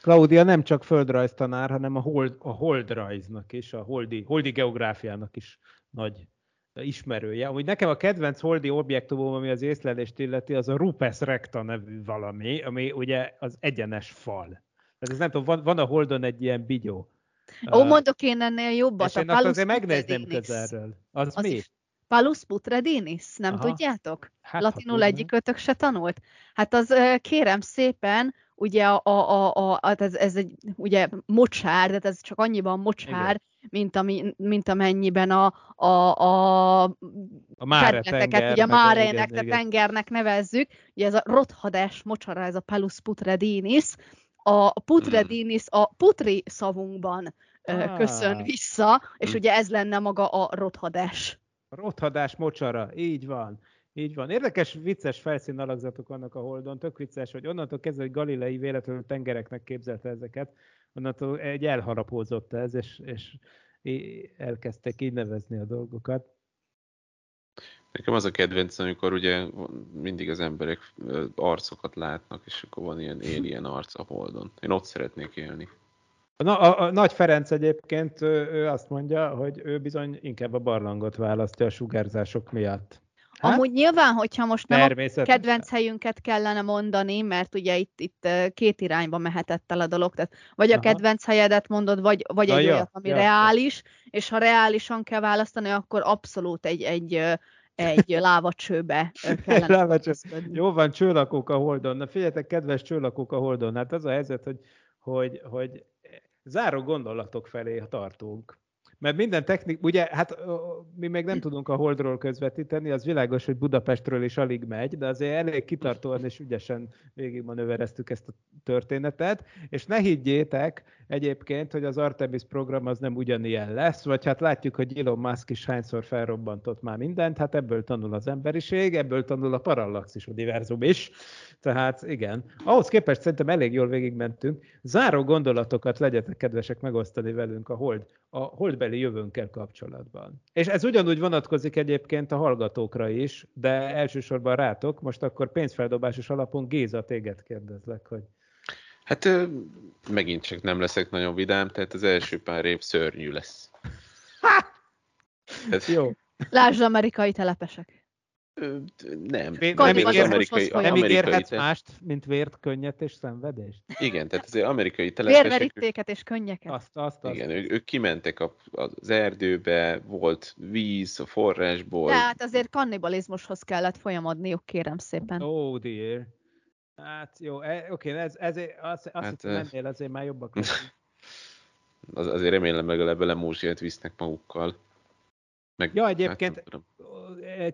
Claudia nem csak földrajztanár, hanem a, hold, a holdrajznak is, a holdi, holdi geográfiának is nagy ismerője. Amúgy nekem a kedvenc holdi objektumom, ami az észlelést illeti, az a Rupes recta nevű valami, ami ugye az egyenes fal. Tehát ez nem tudom, van, van a holdon egy ilyen bigyó. Ó, mondok én ennél jobbat. és a Palus azért megnézném közelről. Az, Az mi? Palus Putredinis, nem Aha. tudjátok? Hát, Latinul tudnám. egyikötök se tanult? Hát az kérem szépen, ugye a, a, a, a, hát ez, ez egy ugye mocsár, de ez csak annyiban mocsár, mint, ami, mint amennyiben a, a, a A Máre tenger, ugye Márének, igen, tehát igen. tengernek nevezzük, ugye ez a rothadás mocsara, ez a Palus Putredinis, a Putredinis a putri szavunkban Ah. köszön vissza, és Hm. ugye ez lenne maga a rothadás. A rothadás mocsara, így van. Így van. Érdekes, vicces felszín alakzatok vannak a Holdon. Tök vicces, hogy onnantól kezdve, hogy Galilei véletlenül tengereknek képzelte ezeket, onnantól egy elharapózott ez, és, és elkezdtek így nevezni a dolgokat. Nekem az a kedvenc, amikor ugye mindig az emberek arcokat látnak, és akkor van ilyen alien arc a Holdon. Én ott szeretnék élni. Na, a, a Nagy Ferenc egyébként ő, ő azt mondja, hogy ő bizony inkább a barlangot választja a sugárzások miatt. Hát? Amúgy nyilván, hogyha most nem a kedvenc helyünket kellene mondani, mert ugye itt, itt két irányba mehetett el a dolog, tehát vagy Aha. a kedvenc helyedet mondod, vagy, vagy egy olyat, ami ja, reális, és ha reálisan kell választani, akkor abszolút egy, egy, egy lávacsőbe kellene. Lávacső. Jó van, csőlakók a Holdon. Na figyeljetek, kedves csőlakók a Holdon, hát az a helyzet, hogy, hogy, hogy záró gondolatok felé tartunk. Mert minden technik, ugye, hát mi még nem tudunk a Holdról közvetíteni, az világos, hogy Budapestről is alig megy, de azért elég kitartóan és ügyesen végigmanővereztük ezt a történetet, és ne higgyétek egyébként, hogy az Artemis program az nem ugyanilyen lesz, vagy hát látjuk, hogy Elon Musk is hányszor felrobbantott már mindent, hát ebből tanul az emberiség, ebből tanul a Parallaxis univerzum is, tehát igen. Ahhoz képest szerintem elég jól végigmentünk. Záró gondolatokat legyetek kedvesek megosztani velünk a hold, a holdbeli jövőnkkel kapcsolatban. És ez ugyanúgy vonatkozik egyébként a hallgatókra is, de elsősorban rátok. Most akkor pénzfeldobásos alapon Géza téged kérdezlek, hogy... Hát megint csak nem leszek nagyon vidám, tehát az első pár év szörnyű lesz. Ha! Ez... Jó. Lásd amerikai telepesek. Nem. nem, nem, amerikai, nem ígérhetsz mást, mint vért, könnyet és szenvedést? Igen, tehát azért amerikai telepesek... Vérverítéket és könnyeket. Azt, azt, azt. Igen, ők, ők kimentek a, az erdőbe, volt víz a forrásból. Tehát azért kannibalizmushoz kellett folyamodniuk, kérem szépen. Oh dear. Hát jó, e, oké, ez, ez, azt, azt hát, hiszem, ennél azért már jobbak az, azért remélem legalább lemúzsiát visznek magukkal. Meg, ja, egyébként hát,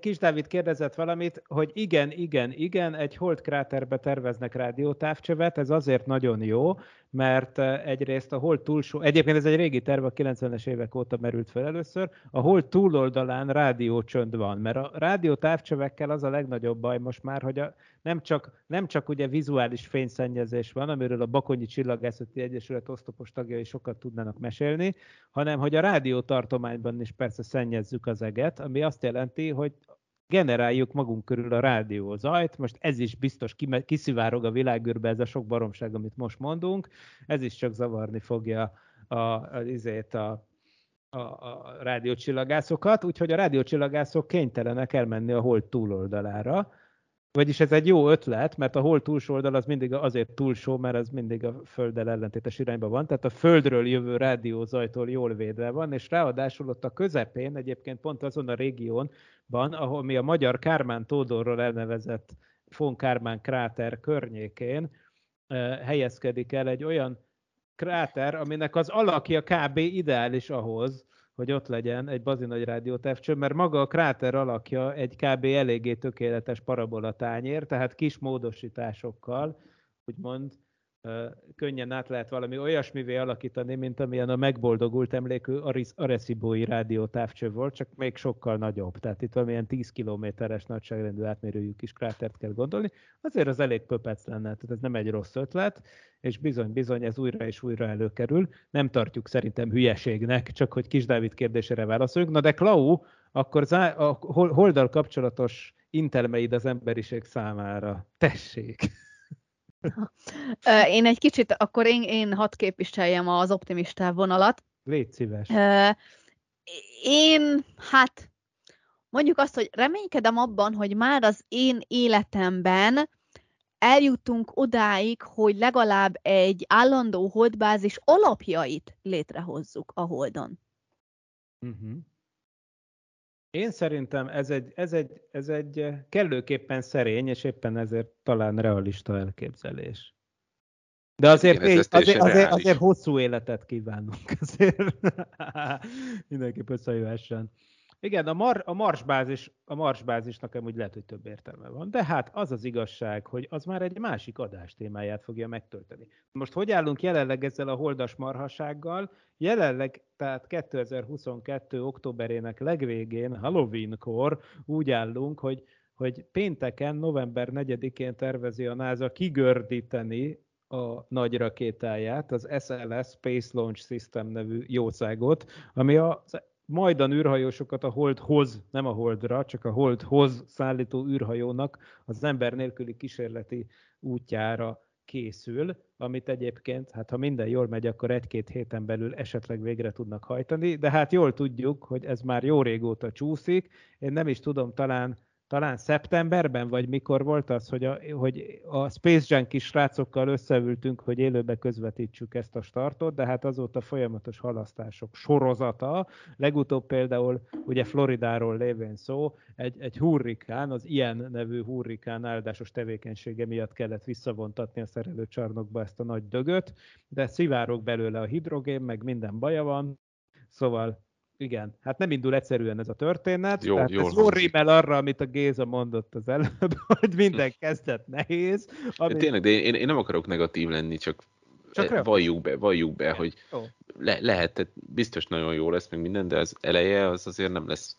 Kis Dávid kérdezett valamit, hogy igen, igen, igen, egy hold kráterbe terveznek rádiótávcsövet, ez azért nagyon jó, mert egyrészt a hold túlsó, egyébként ez egy régi terv, a 90-es évek óta merült fel először, a hold túloldalán rádiócsönd van, mert a rádiótávcsövekkel az a legnagyobb baj most már, hogy a, nem, csak, nem csak ugye vizuális fényszennyezés van, amiről a Bakonyi Csillagászati Egyesület osztopos tagjai sokat tudnának mesélni, hanem hogy a rádiótartományban is persze szennyezzük az eget, ami azt jelenti, hogy generáljuk magunk körül a rádió zajt. Most ez is biztos kiszivárog a világűrbe ez a sok baromság, amit most mondunk. Ez is csak zavarni fogja a, a, izét, a, a, a rádiócsillagászokat, úgyhogy a rádiócsillagászok kénytelenek elmenni a hold túloldalára, vagyis ez egy jó ötlet, mert a hol túlsó oldal az mindig azért túlsó, mert az mindig a Földdel ellentétes irányba van, tehát a Földről jövő rádiózajtól jól védve van, és ráadásul ott a közepén, egyébként pont azon a régiónban, ahol mi a magyar Kármán Tódorról elnevezett von Kármán kráter környékén helyezkedik el egy olyan kráter, aminek az alakja kb. ideális ahhoz, hogy ott legyen egy bazinagy rádiótávcső, mert maga a kráter alakja egy kb. eléggé tökéletes parabola tányér, tehát kis módosításokkal, úgymond könnyen át lehet valami olyasmivé alakítani, mint amilyen a megboldogult emlékű Arecibo-i rádiótávcső volt, csak még sokkal nagyobb. Tehát itt valamilyen 10 kilométeres nagyságrendű átmérőjű kis krátert kell gondolni. Azért az elég pöpec lenne, tehát ez nem egy rossz ötlet, és bizony-bizony ez újra és újra előkerül. Nem tartjuk szerintem hülyeségnek, csak hogy Kis Dávid kérdésére válaszoljunk. Na de Klau, akkor a holdal kapcsolatos intelmeid az emberiség számára. Tessék! Én egy kicsit, akkor én, én hadd képviseljem az optimista vonalat. Légy szíves. Én, hát mondjuk azt, hogy reménykedem abban, hogy már az én életemben eljutunk odáig, hogy legalább egy állandó holdbázis alapjait létrehozzuk a holdon. Uh-huh. Én szerintem ez egy, ez, egy, ez egy kellőképpen szerény, és éppen ezért talán realista elképzelés. De azért, Igen, azért, azért, azért hosszú életet kívánunk. Azért mindenképp összejöhessen. Igen, a, mar, a, marsbázis, a marsbázisnak amúgy lehet, hogy több értelme van, de hát az az igazság, hogy az már egy másik adás témáját fogja megtölteni. Most hogy állunk jelenleg ezzel a holdas marhasággal? Jelenleg, tehát 2022. októberének legvégén, Halloween-kor úgy állunk, hogy, hogy pénteken, november 4-én tervezi a NASA kigördíteni a nagy rakétáját, az SLS Space Launch System nevű jószágot, ami az majdan űrhajósokat a Holdhoz, nem a Holdra, csak a Holdhoz szállító űrhajónak az ember nélküli kísérleti útjára készül, amit egyébként, hát ha minden jól megy, akkor egy-két héten belül esetleg végre tudnak hajtani, de hát jól tudjuk, hogy ez már jó régóta csúszik. Én nem is tudom, talán talán szeptemberben, vagy mikor volt az, hogy a, hogy a Space Junk is srácokkal összeültünk, hogy élőbe közvetítsük ezt a startot, de hát azóta folyamatos halasztások sorozata. Legutóbb például ugye Floridáról lévén szó, egy, egy hurrikán, az ilyen nevű hurrikán áldásos tevékenysége miatt kellett visszavontatni a szerelőcsarnokba ezt a nagy dögöt, de szivárok belőle a hidrogén, meg minden baja van, szóval igen, hát nem indul egyszerűen ez a történet. Jó, tehát jól ez jól rímel arra, amit a Géza mondott az előbb, hogy minden kezdet nehéz. Ami... Tényleg, de én, én nem akarok negatív lenni, csak, csak e, valljuk be, valljuk be, hogy le, lehet, tehát biztos nagyon jó lesz meg minden, de az eleje az azért nem lesz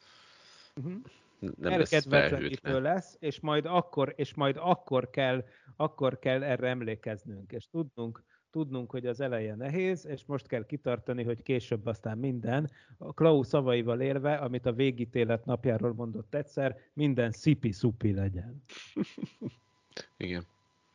uh-huh. nem lesz felhőtlen. lesz, és majd akkor, és majd akkor kell, akkor kell erre emlékeznünk, és tudnunk, tudnunk, hogy az eleje nehéz, és most kell kitartani, hogy később aztán minden. A Klaus szavaival élve, amit a végítélet napjáról mondott egyszer, minden szipi-szupi legyen. Igen.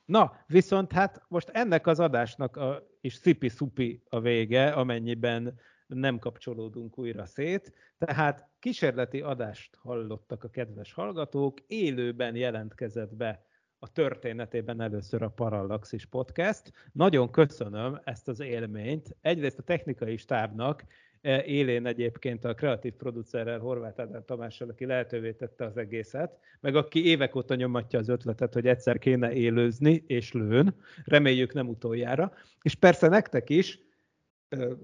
Na, viszont hát most ennek az adásnak a, is szipi-szupi a vége, amennyiben nem kapcsolódunk újra szét. Tehát kísérleti adást hallottak a kedves hallgatók, élőben jelentkezett be a történetében először a Parallaxis Podcast. Nagyon köszönöm ezt az élményt. Egyrészt a technikai stábnak, e, élén egyébként a kreatív producerrel, Horváth Ádám Tamással, aki lehetővé tette az egészet, meg aki évek óta nyomatja az ötletet, hogy egyszer kéne élőzni, és lőn, reméljük nem utoljára. És persze nektek is,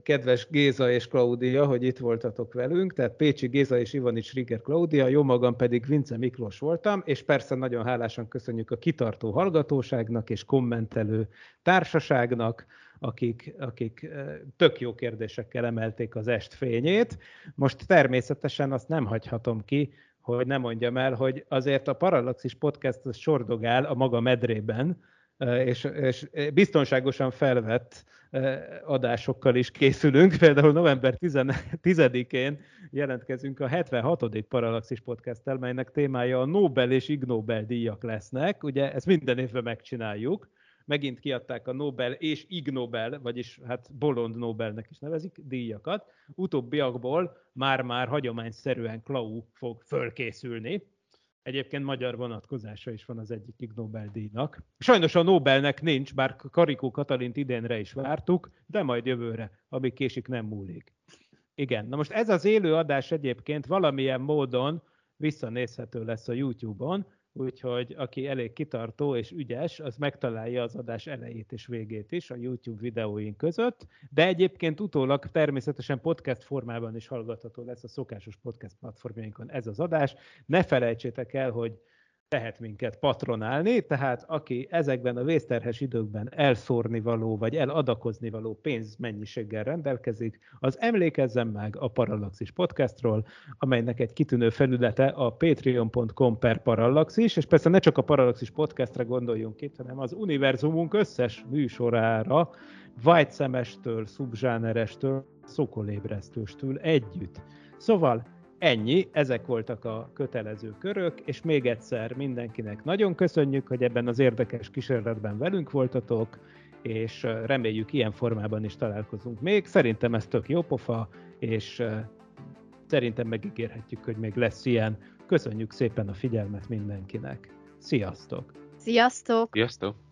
kedves Géza és Klaudia, hogy itt voltatok velünk, tehát Pécsi Géza és Ivanics Riger Klaudia, jó magam pedig Vince Miklós voltam, és persze nagyon hálásan köszönjük a kitartó hallgatóságnak és kommentelő társaságnak, akik, akik tök jó kérdésekkel emelték az est fényét. Most természetesen azt nem hagyhatom ki, hogy nem mondjam el, hogy azért a Parallaxis Podcast az sordogál a maga medrében, és, és biztonságosan felvett adásokkal is készülünk. Például november 10-én jelentkezünk a 76. Parallaxis podcast melynek témája a Nobel és Ig Nobel díjak lesznek. Ugye ezt minden évben megcsináljuk. Megint kiadták a Nobel és Ig Nobel, vagyis hát Bolond Nobelnek is nevezik, díjakat. Utóbbiakból már-már hagyományszerűen Klau fog fölkészülni Egyébként magyar vonatkozása is van az egyik Nobel-díjnak. Sajnos a Nobelnek nincs, bár Karikó Katalint idénre is vártuk, de majd jövőre, ami késik nem múlik. Igen, na most ez az élő adás egyébként valamilyen módon visszanézhető lesz a YouTube-on, úgyhogy aki elég kitartó és ügyes, az megtalálja az adás elejét és végét is a YouTube videóink között, de egyébként utólag természetesen podcast formában is hallgatható lesz a szokásos podcast platformjainkon ez az adás. Ne felejtsétek el, hogy lehet minket patronálni, tehát aki ezekben a vészterhes időkben elszórni való, vagy eladakozni való pénzmennyiséggel rendelkezik, az emlékezzen meg a Parallaxis podcastról, amelynek egy kitűnő felülete a patreon.com per Parallaxis, és persze ne csak a Parallaxis podcastre gondoljunk itt, hanem az univerzumunk összes műsorára, szemestől, szubzsánerestől, szokolébresztőstől együtt. Szóval Ennyi, ezek voltak a kötelező körök, és még egyszer mindenkinek nagyon köszönjük, hogy ebben az érdekes kísérletben velünk voltatok, és reméljük ilyen formában is találkozunk még. Szerintem ez tök jó pofa, és szerintem megígérhetjük, hogy még lesz ilyen. Köszönjük szépen a figyelmet mindenkinek. Sziasztok! Sziasztok! Sziasztok!